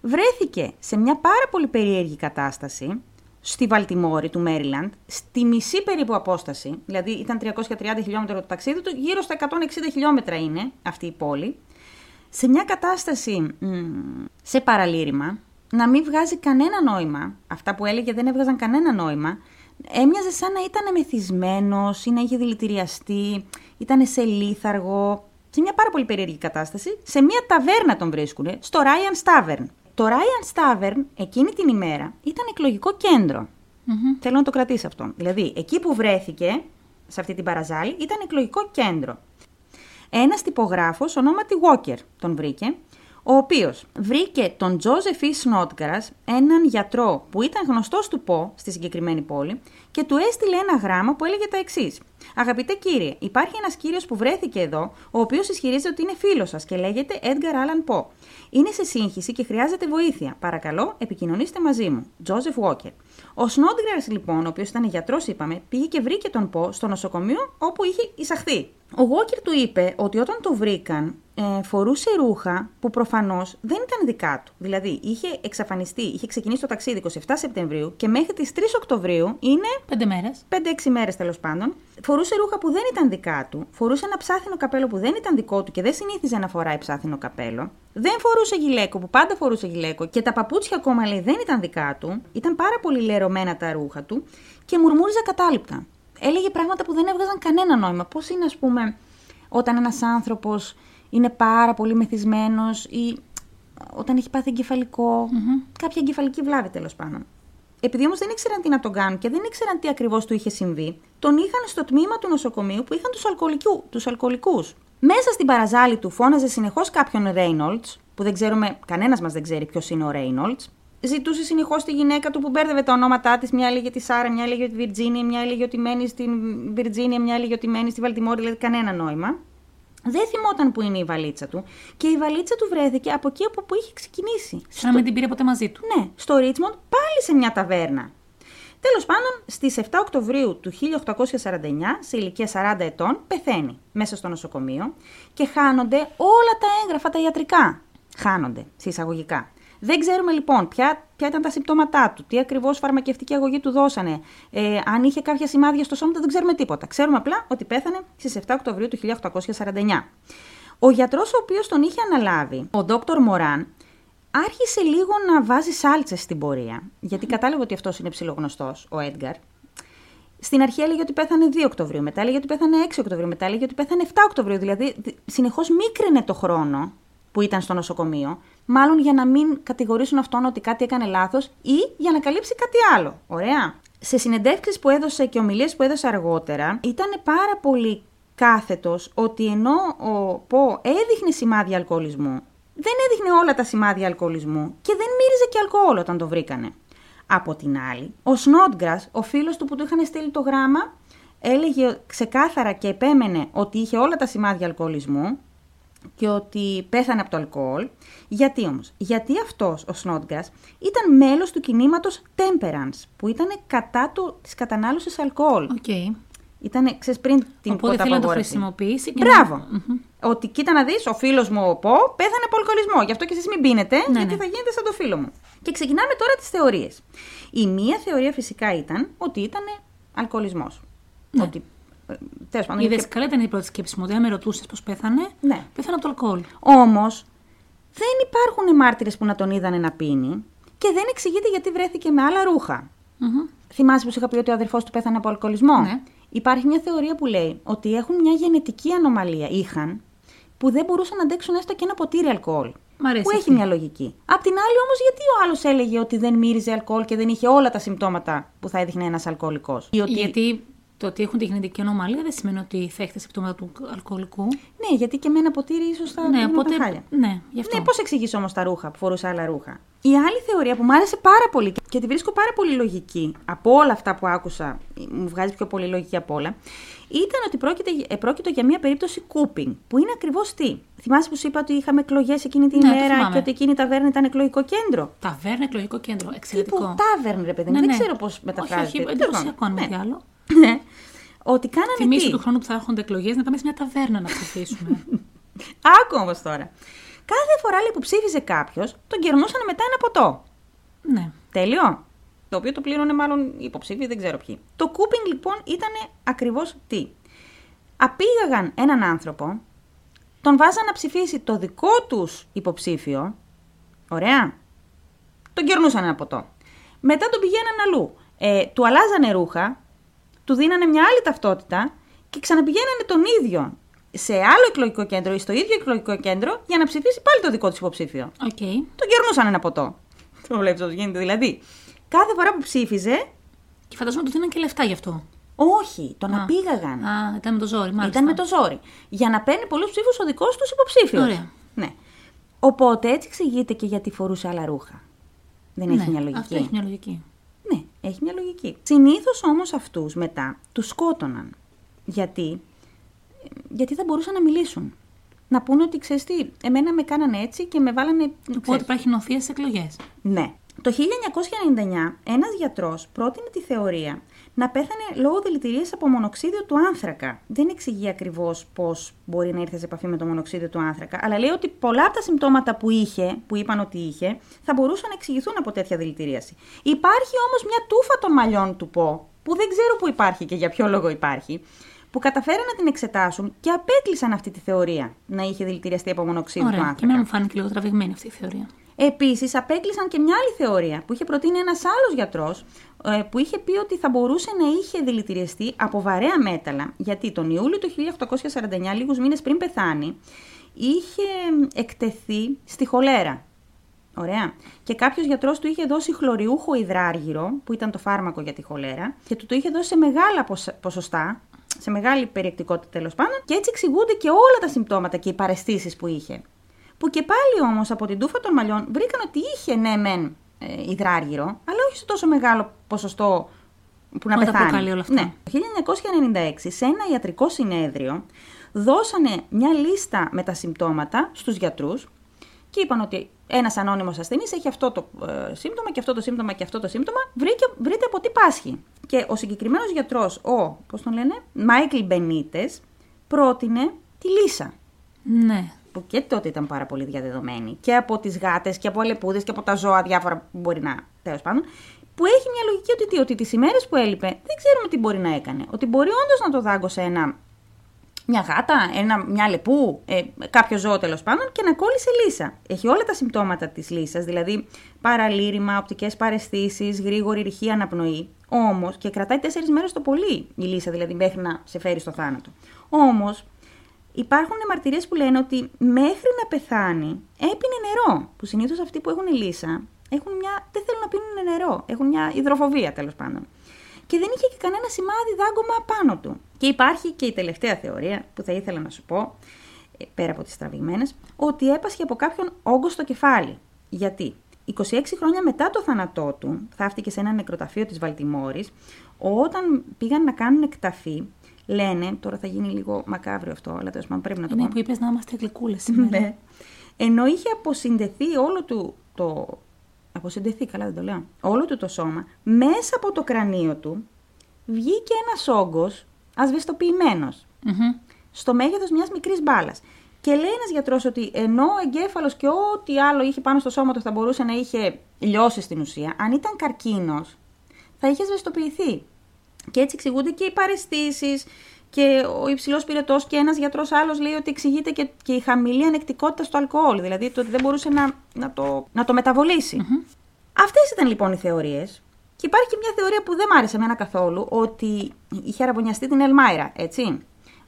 βρέθηκε σε μια πάρα πολύ περίεργη κατάσταση στη Βαλτιμόρη του Μέριλαντ, στη μισή περίπου απόσταση, δηλαδή ήταν 330 χιλιόμετρα το ταξίδι του, γύρω στα 160 χιλιόμετρα είναι αυτή η πόλη, σε μια κατάσταση μ, σε παραλήρημα, να μην βγάζει κανένα νόημα, αυτά που έλεγε δεν έβγαζαν κανένα νόημα, έμοιαζε σαν να ήταν μεθυσμένος ή να είχε δηλητηριαστεί, ήταν σε λίθαργο, σε μια πάρα πολύ περίεργη κατάσταση, σε μια ταβέρνα τον βρίσκουνε, στο Ryan Stavern. Το Ryan Stavern εκείνη την ημέρα ήταν εκλογικό κέντρο. Θέλω να το κρατήσει αυτό. Δηλαδή, εκεί που βρέθηκε, σε αυτή την παραζάλη, ήταν εκλογικό κέντρο. Ένας τυπογράφος ονόματι Walker τον βρήκε, ο οποίος βρήκε τον Τζόζεφ E. Snodgrass, έναν γιατρό που ήταν γνωστός του Πο στη συγκεκριμένη πόλη και του έστειλε ένα γράμμα που έλεγε τα εξής. Αγαπητέ κύριε, υπάρχει ένας κύριος που βρέθηκε εδώ, ο οποίος ισχυρίζεται ότι είναι φίλος σας και λέγεται Edgar Allan Poe. Είναι σε σύγχυση και χρειάζεται βοήθεια. Παρακαλώ, επικοινωνήστε μαζί μου. Τζόζεφ Walker. Ο Snodgrass λοιπόν, ο οποίος ήταν γιατρός είπαμε, πήγε και βρήκε τον Πο στο νοσοκομείο όπου είχε εισαχθεί. Ο Walker του είπε ότι όταν το βρήκαν ε, φορούσε ρούχα που προφανώς δεν ήταν δικά του. Δηλαδή είχε εξαφανιστεί, είχε ξεκινήσει το ταξίδι 27 Σεπτεμβρίου και μέχρι τις 3 Οκτωβρίου είναι Πέντε μέρες. 5-6 μέρες τέλος πάντων. Φορούσε ρούχα που δεν ήταν δικά του. Φορούσε ένα ψάθινο καπέλο που δεν ήταν δικό του και δεν συνήθιζε να φοράει ψάθινο καπέλο. Δεν φορούσε γυλαίκο που πάντα φορούσε γυλαίκο και τα παπούτσια ακόμα λέει δεν ήταν δικά του. Ήταν πάρα πολύ λερωμένα τα ρούχα του και μουρμούριζε κατάληπτα. Έλεγε πράγματα που δεν έβγαζαν κανένα νόημα. Πώς είναι, ας πούμε, όταν ένας άνθρωπος είναι πάρα πολύ μεθυσμένος ή όταν έχει πάθει εγκεφαλικό, κάποια εγκεφαλική βλάβη τέλος πάντων. Επειδή όμως δεν ήξεραν τι να τον κάνουν και δεν ήξεραν τι ακριβώς του είχε συμβεί, τον είχαν στο τμήμα του νοσοκομείου που είχαν τους τους αλκοολικούς. Μέσα στην παραζάλη του φώναζε συνεχώς κάποιον Ρέινολτς, που δεν ξέρουμε, κανένας μας δεν ξέρει ποιος είναι ο Ρέινολτς. Ζητούσε συνεχώς τη γυναίκα του που μπέρδευε τα ονόματά της. Μια έλεγε τη Σάρα, μια έλεγε τη Βιρτζίνια, μια έλεγε ότι μένει στην Βιρτζίνια, μια έλεγε ότι μένει στη Βαλτιμόρη, δηλαδή κανένα νόημα. Δεν θυμόταν που είναι η βαλίτσα του και η βαλίτσα του βρέθηκε από εκεί από που είχε ξεκινήσει. Σαν να μην την πήρε ποτέ μαζί του. Ναι, στο Ρίτσμοντ πάλι σε μια ταβέρνα. Τέλος πάντων, στις 7 Οκτωβρίου του 1849, σε ηλικία 40 ετών, πεθαίνει μέσα στο νοσοκομείο και χάνονται όλα τα έγγραφα τα ιατρικά. Χάνονται, σε εισαγωγικά. Δεν ξέρουμε λοιπόν ποια, ποια ήταν τα συμπτώματά του, τι ακριβώς φαρμακευτική αγωγή του δώσανε, ε, αν είχε κάποια σημάδια στο σώμα του, δεν ξέρουμε τίποτα. Ξέρουμε απλά ότι πέθανε στις 7 Οκτωβρίου του 1849. Ο γιατρός ο οποίος τον είχε αναλάβει, ο Δόκτωρ Μωράν, άρχισε λίγο να βάζει σάλτσες στην πορεία. Γιατί κατάλαβε ότι αυτός είναι ψηλογνωστός, ο Έντγκαρ. Στην αρχή έλεγε ότι πέθανε 2 Οκτωβρίου, μετά έλεγε ότι πέθανε 6 Οκτωβρίου, μετά έλεγε ότι πέθανε 7 Οκτωβρίου. Δηλαδή συνεχώς μίκρινε το χρόνο που ήταν στο νοσοκομείο, μάλλον για να μην κατηγορήσουν αυτόν ότι κάτι έκανε λάθος ή για να καλύψει κάτι άλλο. Ωραία. Σε συνεντεύξεις που έδωσε και ομιλίες που έδωσε αργότερα, ήταν πάρα πολύ κάθετος ότι ενώ ο Πο έδειχνε σημάδια αλκοολισμού, δεν έδειχνε όλα τα σημάδια αλκοολισμού και δεν μύριζε και αλκοόλ όταν το βρήκανε. Από την άλλη, ο Σνότγκρας, ο φίλος του που του είχαν στείλει το γράμμα, έλεγε ξεκάθαρα και επέμενε ότι είχε όλα τα σημάδια αλκοολισμού και ότι πέθανε από το αλκοόλ. Γιατί όμως, γιατί αυτός ο Σνότγκας ήταν μέλος του κινήματος Temperance, που ήταν κατά του, της κατανάλωσης αλκοόλ. Okay. Ήταν, ξέρεις, πριν την Οπότε θέλει να το χρησιμοποιήσει. Και Μπράβο. Να... Ότι κοίτα να δεις, ο φίλος μου ο Πο πέθανε από αλκοολισμό. Γι' αυτό και εσείς μην πίνετε, Ναι, γιατί ναι. θα γίνετε σαν το φίλο μου. Και ξεκινάμε τώρα τις θεωρίες. Η μία θεωρία φυσικά ήταν ότι ήταν αλκοολισμός. Ότι, ε, τέλος πάντων, Είδε είχε- καλά ήταν η πρώτη σκέψη μου. ότι αν με ρωτούσες πώς πέθανε, Ναι. πέθανε από το αλκοόλ. Όμως, δεν υπάρχουν μάρτυρες που να τον είδανε να πίνει και δεν εξηγείται γιατί βρέθηκε με άλλα ρούχα. Μμμ. Θυμάσαι που σου είχα πει ότι ο αδερφός του πέθανε από αλκοολισμό; Ναι. Υπάρχει μια θεωρία που λέει ότι έχουν μια γενετική ανομαλία, είχαν, που δεν μπορούσαν να αντέξουν έστω και ένα ποτήρι αλκοόλ. Μ' αρέσει Που έχει αυτή. μια λογική. Απ' την άλλη, όμως, γιατί ο άλλος έλεγε ότι δεν μύριζε αλκοόλ και δεν είχε όλα τα συμπτώματα που θα έδειχνε ένας αλκοολικός; Γιατί το ότι έχουν τη γενετική ανομαλία δεν σημαίνει ότι θα έχετε συμπτώματα του αλκοολικού. Ναι, γιατί και με ένα ποτήρι ίσως θα ναι, πήγαιναν τα οπότε. χάλια. Ναι, γι' αυτό. Ναι, πώς εξηγήσει όμως τα ρούχα που φορούσε άλλα ρούχα; Η άλλη θεωρία που μου άρεσε πάρα πολύ και τη βρίσκω πάρα πολύ λογική από όλα αυτά που άκουσα, μου βγάζει πιο πολύ λογική από όλα, ήταν ότι πρόκειται, ε, πρόκειται για μια περίπτωση κούπινγκ, που είναι ακριβώς τι; Θυμάσαι που σου είπα ότι είχαμε εκλογές εκείνη την Ναι, το ημέρα θυμάμαι. και ότι εκείνη η ταβέρνα ήταν εκλογικό κέντρο; Ταβέρνα, εκλογικό κέντρο. Εξαιρετικό. Τύπου τάβερν, ρε παιδί μου. Ναι, δεν ναι. ξέρω πώς Όχι, μεταφράζεται. όχι, Τέλος εντυπωσιακό αν πάντων. μη τι άλλο. Ναι. Ότι κάνανε Θυμήσου τι; του χρόνου που θα έρχονται εκλογές να πάμε σε μια ταβέρνα να ψηφίσουμε. Άκου όμως τώρα. Κάθε φορά λέει, που ψήφιζε κάποιος, τον κερνούσαν μετά ένα ποτό. ναι. Τέλειο. Το οποίο το πλήρωνε μάλλον οι υποψήφοι, δεν ξέρω ποιοι. Το κούπινγκ λοιπόν ήταν ακριβώς τι. Απήγαγαν έναν άνθρωπο, τον βάζαν να ψηφίσει το δικό τους υποψήφιο. Ωραία. Τον κερνούσαν ένα ποτό. Μετά τον πηγαίναν αλλού. Ε, του αλλάζανε ρούχα, του δίνανε μια άλλη ταυτότητα και ξαναπηγαίνανε τον ίδιο σε άλλο εκλογικό κέντρο ή στο ίδιο εκλογικό κέντρο για να ψηφίσει πάλι το δικό τους υποψήφιο Οκ. τον κερνούσαν ένα ποτό. Το βλέπεις πώς γίνεται. Δηλαδή, κάθε φορά που ψήφιζε, Και φαντάζομαι ότι του δίναν και λεφτά γι' αυτό. όχι, τον Α. απήγαγαν. Α, ήταν με το ζόρι, μάλιστα. Ήταν με το ζόρι. Για να παίρνει πολλούς ψήφους ο δικός τους υποψήφιος. Ωραία. Ναι. Οπότε έτσι εξηγείται και γιατί φορούσε άλλα ρούχα. Δεν έχει Ναι, μια λογική. Αυτό έχει μια λογική. Ναι, έχει μια λογική. Συνήθως όμως αυτούς μετά τους σκότωναν. Γιατί; Γιατί δεν μπορούσαν να μιλήσουν. Να πούνε ότι ξέρεις τι, εμένα με κάνανε έτσι και με βάλανε. Οπότε ξέρεις, υπάρχει νοθεία στις εκλογές. Ναι. Το 1999 ένας γιατρός πρότεινε τη θεωρία να πέθανε λόγω δηλητηρίας από μονοξίδιο του άνθρακα. Δεν εξηγεί ακριβώς πώς μπορεί να ήρθε σε επαφή με το μονοξίδιο του άνθρακα, αλλά λέει ότι πολλά από τα συμπτώματα που είχε, που είπαν ότι είχε, θα μπορούσαν να εξηγηθούν από τέτοια δηλητηρίαση. Υπάρχει όμως μια τούφα των μαλλιών του ΠΟ, που δεν ξέρω που υπάρχει και για ποιο λόγο υπάρχει, που καταφέραν να την εξετάσουν και απέκλεισαν αυτή τη θεωρία να είχε δηλητηριαστεί από μονοξίδιο του Ωραία. άνθρακα. Και εμένα μου φάνηκε λίγο τραβηγμένη αυτή η θεωρία. Επίσης, απέκλεισαν και μια άλλη θεωρία που είχε προτείνει ένας άλλος γιατρός, που είχε πει ότι θα μπορούσε να είχε δηλητηριαστεί από βαρέα μέταλλα, γιατί τον Ιούλιο του 1849, λίγους μήνες πριν πεθάνει, είχε εκτεθεί στη χολέρα. Ωραία. Και κάποιος γιατρός του είχε δώσει χλωριούχο υδράργυρο, που ήταν το φάρμακο για τη χολέρα, και του το είχε δώσει σε μεγάλα ποσ- ποσοστά, σε μεγάλη περιεκτικότητα τέλος πάντων, και έτσι εξηγούνται και όλα τα συμπτώματα και οι παρεστήσεις που είχε. Που και πάλι όμως από την τούφα των μαλλιών βρήκαν ότι είχε ναι, μεν ε, υδράργυρο, αλλά όχι σε τόσο μεγάλο ποσοστό που να Όταν πεθάνει. προκαλεί όλα αυτά. Ναι. Το 1996, σε ένα ιατρικό συνέδριο, δώσανε μια λίστα με τα συμπτώματα στους γιατρούς και είπαν ότι ένας ανώνυμος ασθενής έχει αυτό το ε, σύμπτωμα και αυτό το σύμπτωμα και αυτό το σύμπτωμα. Βρήκε, βρείτε από τι πάσχει. Και ο συγκεκριμένος γιατρός, ο, πώς τον λένε, Μάικλ Μπενίτες, πρότεινε τη λύσα. Ναι. Που και τότε ήταν πάρα πολύ διαδεδομένη. Και από τις γάτες και από αλεπούδες και από τα ζώα, διάφορα που μπορεί να. τέλος πάντων. Που έχει μια λογική ότι, τι, ότι τις ημέρες που έλειπε δεν ξέρουμε τι μπορεί να έκανε. Ότι μπορεί όντως να το δάγκωσε ένα μια γάτα, ένα, μια λεπού, ε, κάποιο ζώο τέλος πάντων και να κόλλησε λύσα. Έχει όλα τα συμπτώματα της λύσας, δηλαδή παραλήρημα, οπτικές παρεστήσεις, γρήγορη ρηχή αναπνοή. Όμως και κρατάει τέσσερις μέρες το πολύ η λύσα, δηλαδή μέχρι να σε φέρει στο θάνατο. Όμως υπάρχουν μαρτυρίες που λένε ότι μέχρι να πεθάνει έπινε νερό. Που συνήθως αυτοί που έχουν λύσα έχουν μια, δεν θέλουν να πίνουν νερό. Έχουν μια υδροφοβία τέλος πάντων και δεν είχε και κανένα σημάδι δάγκωμα πάνω του. Και υπάρχει και η τελευταία θεωρία που θα ήθελα να σου πω, ε, πέρα από τις τραβηγμένες, ότι έπασχε από κάποιον όγκο στο κεφάλι. Γιατί 26 χρόνια μετά το θάνατό του, θαύτηκε σε ένα νεκροταφείο της Βαλτιμόρης, όταν πήγαν να κάνουν εκταφή, λένε, τώρα θα γίνει λίγο μακάβριο αυτό, αλλά τέλος πάντων πρέπει να το Είναι πω. που είπες να είμαστε γλυκούλες σήμερα. Ναι. Ενώ είχε αποσυνδεθεί όλο του το αποσυντεθεί, καλά δεν το λέω, όλο του το σώμα, μέσα από το κρανίο του βγήκε ένας όγκος ασβεστοποιημένος, Μμμ. στο μέγεθος μιας μικρής μπάλας. Και λέει ένας γιατρός ότι ενώ ο εγκέφαλος και ό,τι άλλο είχε πάνω στο σώμα του θα μπορούσε να είχε λιώσει στην ουσία, αν ήταν καρκίνος θα είχε ασβεστοποιηθεί. Και έτσι εξηγούνται και οι παρεστήσεις και ο υψηλός πυρετός και ένας γιατρός άλλος λέει ότι εξηγείται και, και η χαμηλή ανεκτικότητα στο αλκοόλ. Δηλαδή το ότι δεν μπορούσε να, να, το, να το μεταβολήσει. Αυτές ήταν λοιπόν οι θεωρίες. Και υπάρχει και μια θεωρία που δεν μ' άρεσε εμένα καθόλου, ότι είχε αραβωνιαστεί την Ελμάιρα, έτσι.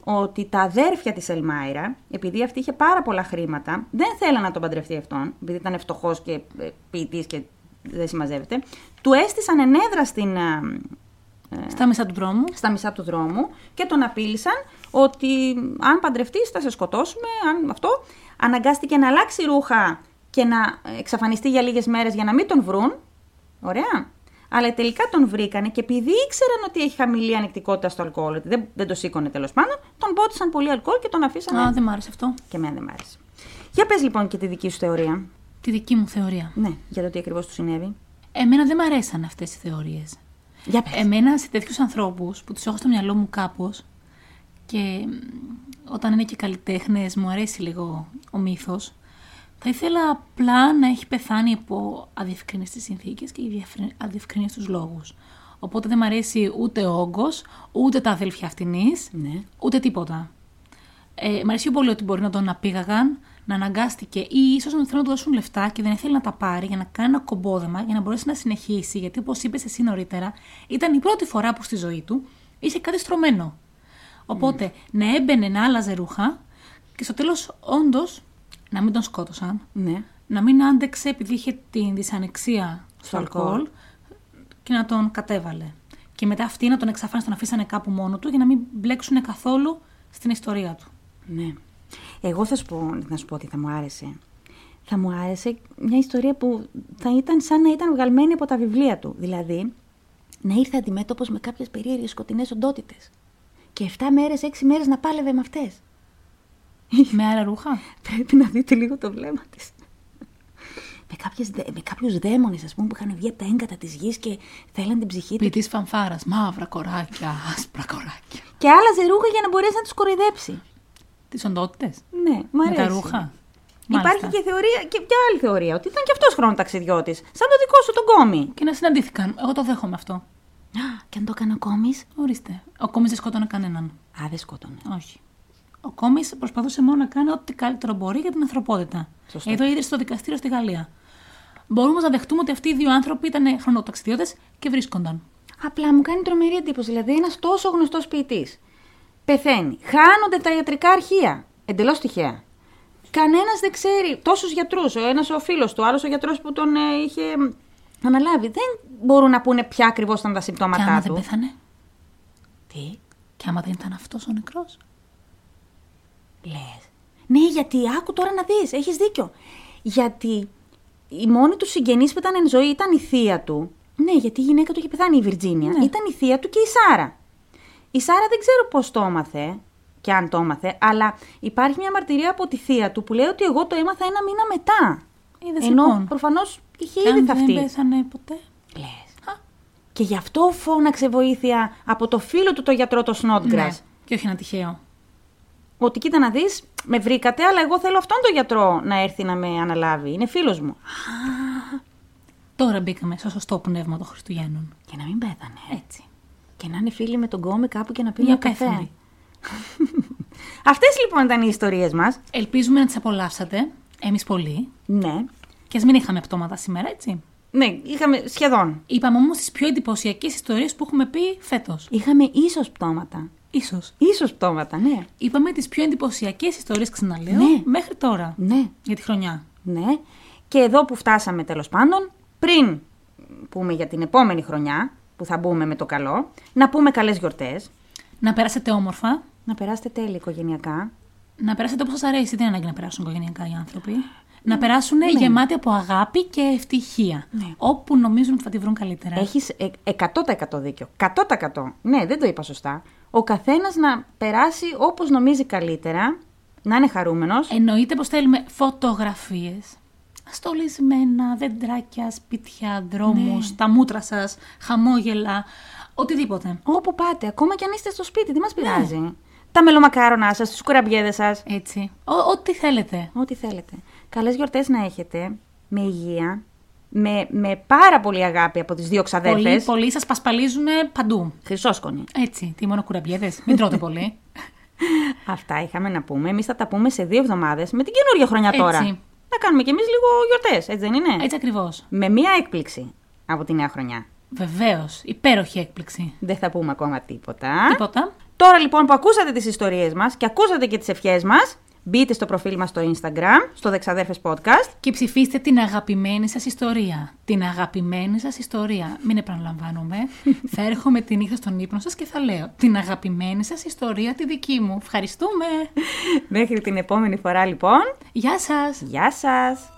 Ότι τα αδέρφια της Ελμάιρα, επειδή αυτή είχε πάρα πολλά χρήματα, δεν θέλανε να τον παντρευτεί αυτόν, επειδή ήταν φτωχός και ε, ποιητής και δεν συμμαζεύεται, του έστησαν ενέδρα στην, ε, Στα μισά του δρόμου. στα μισά του δρόμου και τον απείλησαν ότι αν παντρευτείς θα σε σκοτώσουμε, αν αυτό. Αναγκάστηκε να αλλάξει ρούχα και να εξαφανιστεί για λίγες μέρες για να μην τον βρουν. Ωραία. Αλλά τελικά τον βρήκανε και επειδή ήξεραν ότι έχει χαμηλή ανεκτικότητα στο αλκοόλ, ότι δεν, δεν το σήκωνε τέλος πάντων, τον πότισαν πολύ αλκοόλ και τον αφήσανε. Α, δεν μ' άρεσε αυτό. Και εμένα δεν μ' άρεσε. Για πες λοιπόν και τη δική σου θεωρία. Τη δική μου θεωρία. Ναι, για το τι ακριβώς του συνέβη. Εμένα δεν μ' αρέσαν αυτές οι θεωρίες. Για πες. Εμένα σε τέτοιους ανθρώπους που τους έχω στο μυαλό μου κάπως και μ, όταν είναι και καλλιτέχνες, μου αρέσει λίγο ο μύθος. Θα ήθελα απλά να έχει πεθάνει από αδιευκρίνηστε συνθήκες και αδιευκρίνηστου λόγους. Οπότε δεν μ' αρέσει ούτε ο όγκος, ούτε τα αδέλφια αυτινής, Ναι. ούτε τίποτα. Ε, μ' αρέσει πιο πολύ ότι μπορεί να τον απήγαγαν, να αναγκάστηκε ή ίσως να θέλουν να του δώσουν λεφτά και δεν ήθελε να τα πάρει για να κάνει ένα κομπόδεμα για να μπορέσει να συνεχίσει. Γιατί όπως είπες εσύ νωρίτερα, ήταν η πρώτη φορά που στη ζωή του είχε κάτι στρωμένο. Οπότε να έμπαινε να άλλαζε ρούχα και στο τέλος όντως να μην τον σκότωσαν, Ναι. να μην άντεξε επειδή είχε την δυσανεξία στο, Στο αλκοόλ, αλκοόλ. και να τον κατέβαλε. Και μετά αυτοί να τον εξαφάνισαν, τον αφήσανε κάπου μόνο του για να μην μπλέξουν καθόλου στην ιστορία του. Ναι. Εγώ θα σου πω, να σου πω τι θα μου άρεσε. Θα μου άρεσε μια ιστορία που θα ήταν σαν να ήταν βγαλμένη από τα βιβλία του. Δηλαδή, να ήρθε αντιμέτωπος με κάποιες περίεργες σκοτεινές οντότητες. Και 7 μέρες, 6 μέρες να πάλευε με αυτές. Με άλλα ρούχα; Πρέπει να δείτε λίγο το βλέμμα της. Με, κάποιες, δε- με κάποιους δαίμονες, ας πούμε, που είχαν βγει από τα έγκατα της γης και θέλαν την ψυχή τους. Ποιητή φανφάρας. Μαύρα κοράκια, άσπρα κοράκια. Και άλλαζε ρούχα για να μπορέσει να τους κοροϊδέψει. Τις οντότητες. Ναι, μου Με αρέσει. τα ρούχα. Υπάρχει Μάλιστα. και θεωρία και μια άλλη θεωρία, ότι ήταν και αυτός χρονοταξιδιώτης, σαν το δικό σου τον κόμι. Και να συναντήθηκαν. Εγώ το δέχομαι αυτό. Α, Και αν το έκανε ο κόμις, Ορίστε. Ο Κόμις δεν σκότωνε κανέναν. Α, δεν σκότωνε. Όχι. Ο Κόμις προσπαθούσε μόνο να κάνει ό,τι καλύτερο μπορεί για την ανθρωπότητα. Σωστό. Εδώ ίδρυσε το δικαστήριο στη Γαλλία. Μπορούμε να δεχτούμε ότι αυτοί οι δύο άνθρωποι ήταν χρονοταξιδιώτες και βρίσκονταν. Απλά μου κάνει τρομερή εντύπωση. Δηλαδή, ένας τόσο γνωστός ποιητής πεθαίνει. Χάνονται τα ιατρικά αρχεία. Εντελώς τυχαία. Κανένας δεν ξέρει. Τόσους γιατρούς. Ο ένας ο φίλος του, ο άλλος ο γιατρός που τον ε, είχε αναλάβει. Δεν μπορούν να πούνε ποια ακριβώς ήταν τα Και συμπτώματά άμα του. δεν πέθανε; Τι; Και άμα δεν ήταν αυτός ο νεκρός; λες. Ναι, γιατί άκου τώρα να δεις. Έχεις δίκιο. Γιατί η μόνη του συγγενής που ήταν εν ζωή ήταν η θεία του. Ναι, γιατί η γυναίκα του είχε πεθάνει η Βιρτζίνια. Ναι. Ήταν η θεία του και η Σάρα. Η Σάρα δεν ξέρω πώς το έμαθε. και αν το έμαθε, αλλά υπάρχει μια μαρτυρία από τη θεία του που λέει ότι εγώ το έμαθα ένα μήνα μετά. Είδες, Ενώ λοιπόν. προφανώς είχε Και ήδη αν θαυτεί. δεν πέθανε ποτέ. Λες. Και γι' αυτό φώναξε βοήθεια από το φίλο του το γιατρό το Snodgrass. Ναι. Και όχι ένα τυχαίο. Ότι κοίτα να δεις, με βρήκατε, αλλά εγώ θέλω αυτόν τον γιατρό να έρθει να με αναλάβει. Είναι φίλος μου. Τώρα μπήκαμε στο σωστό πνεύμα των Χριστουγέννων. Και να μην πέθανε. Έτσι. Και να είναι φίλοι με τον κόμι κάπου και να πει Ή μια καφέ. απέθανοι. Αυτές λοιπόν ήταν οι ιστορίες μας. Ελπίζουμε να τις απολαύσατε. Εμείς πολύ. Ναι. Και ας μην είχαμε πτώματα σήμερα, έτσι. Ναι, είχαμε σχεδόν. Είπαμε όμως τις πιο εντυπωσιακές ιστορίες που έχουμε πει φέτος. Είχαμε ίσως πτώματα. Ίσως. Ίσως πτώματα, ναι. Είπαμε τις πιο εντυπωσιακές ιστορίες, ξαναλέω, Ναι. μέχρι τώρα. Ναι, Για τη χρονιά. ναι. Και εδώ που φτάσαμε τέλος πάντων, πριν πούμε για την επόμενη χρονιά, που θα μπούμε με το καλό, να πούμε καλές γιορτές, Να περάσετε όμορφα. να περάσετε τέλεια οικογενειακά. Να περάσετε όπως σας αρέσει. Δεν είναι ανάγκη να περάσουν οικογενειακά οι άνθρωποι. Να περάσουν γεμάτοι από αγάπη και ευτυχία. Ναι. Όπου νομίζουν ότι θα τη βρουν καλύτερα. Έχεις ε, 100% δίκιο. 100%. Ναι, δεν το είπα σωστά. Ο καθένας να περάσει όπως νομίζει καλύτερα, να είναι χαρούμενος. Εννοείται πως θέλουμε φωτογραφίες. Στολισμένα, δεντράκια, σπίτια, δρόμους, τα μούτρα σας, χαμόγελα, οτιδήποτε. Όπου πάτε, ακόμα κι αν είστε στο σπίτι, δεν μας πειράζει; Τα μελομακάρονά σας, τις κουραμπιέδες σας, Έτσι. Ο- ό,τι θέλετε. ό,τι θέλετε. Καλές γιορτές να έχετε, με υγεία, με, με πάρα πολύ αγάπη από τις δύο Πολλοί, ξαδέρφες. πολλοί σας πασπαλίζουν παντού. Χρυσόσκονοι. Έτσι. Τι μόνο κουραμπιέδες; Μην τρώτε πολύ. Αυτά είχαμε να πούμε. Εμείς θα τα πούμε σε δύο εβδομάδες με την καινούργια χρονιά τώρα. Έτσι. Να κάνουμε κι εμείς λίγο γιορτές, έτσι δεν είναι; Έτσι ακριβώς. Με μία έκπληξη από τη νέα χρονιά. Βεβαίως. Υπέροχη έκπληξη. Δεν θα πούμε ακόμα τίποτα. Τίποτα. Τώρα λοιπόν που ακούσατε τις ιστορίες μας και ακούσατε και τις ευχές μας, μπείτε στο προφίλ μας στο Instagram, στο Δεξαδέρφες Podcast. Και ψηφίστε την αγαπημένη σας ιστορία. Την αγαπημένη σας ιστορία. Μην επαναλαμβάνομαι. θα έρχομαι τη νύχτα στον ύπνο σας και θα λέω την αγαπημένη σας ιστορία τη δική μου. Ευχαριστούμε. Μέχρι την επόμενη φορά λοιπόν, Γεια σας. γεια σας!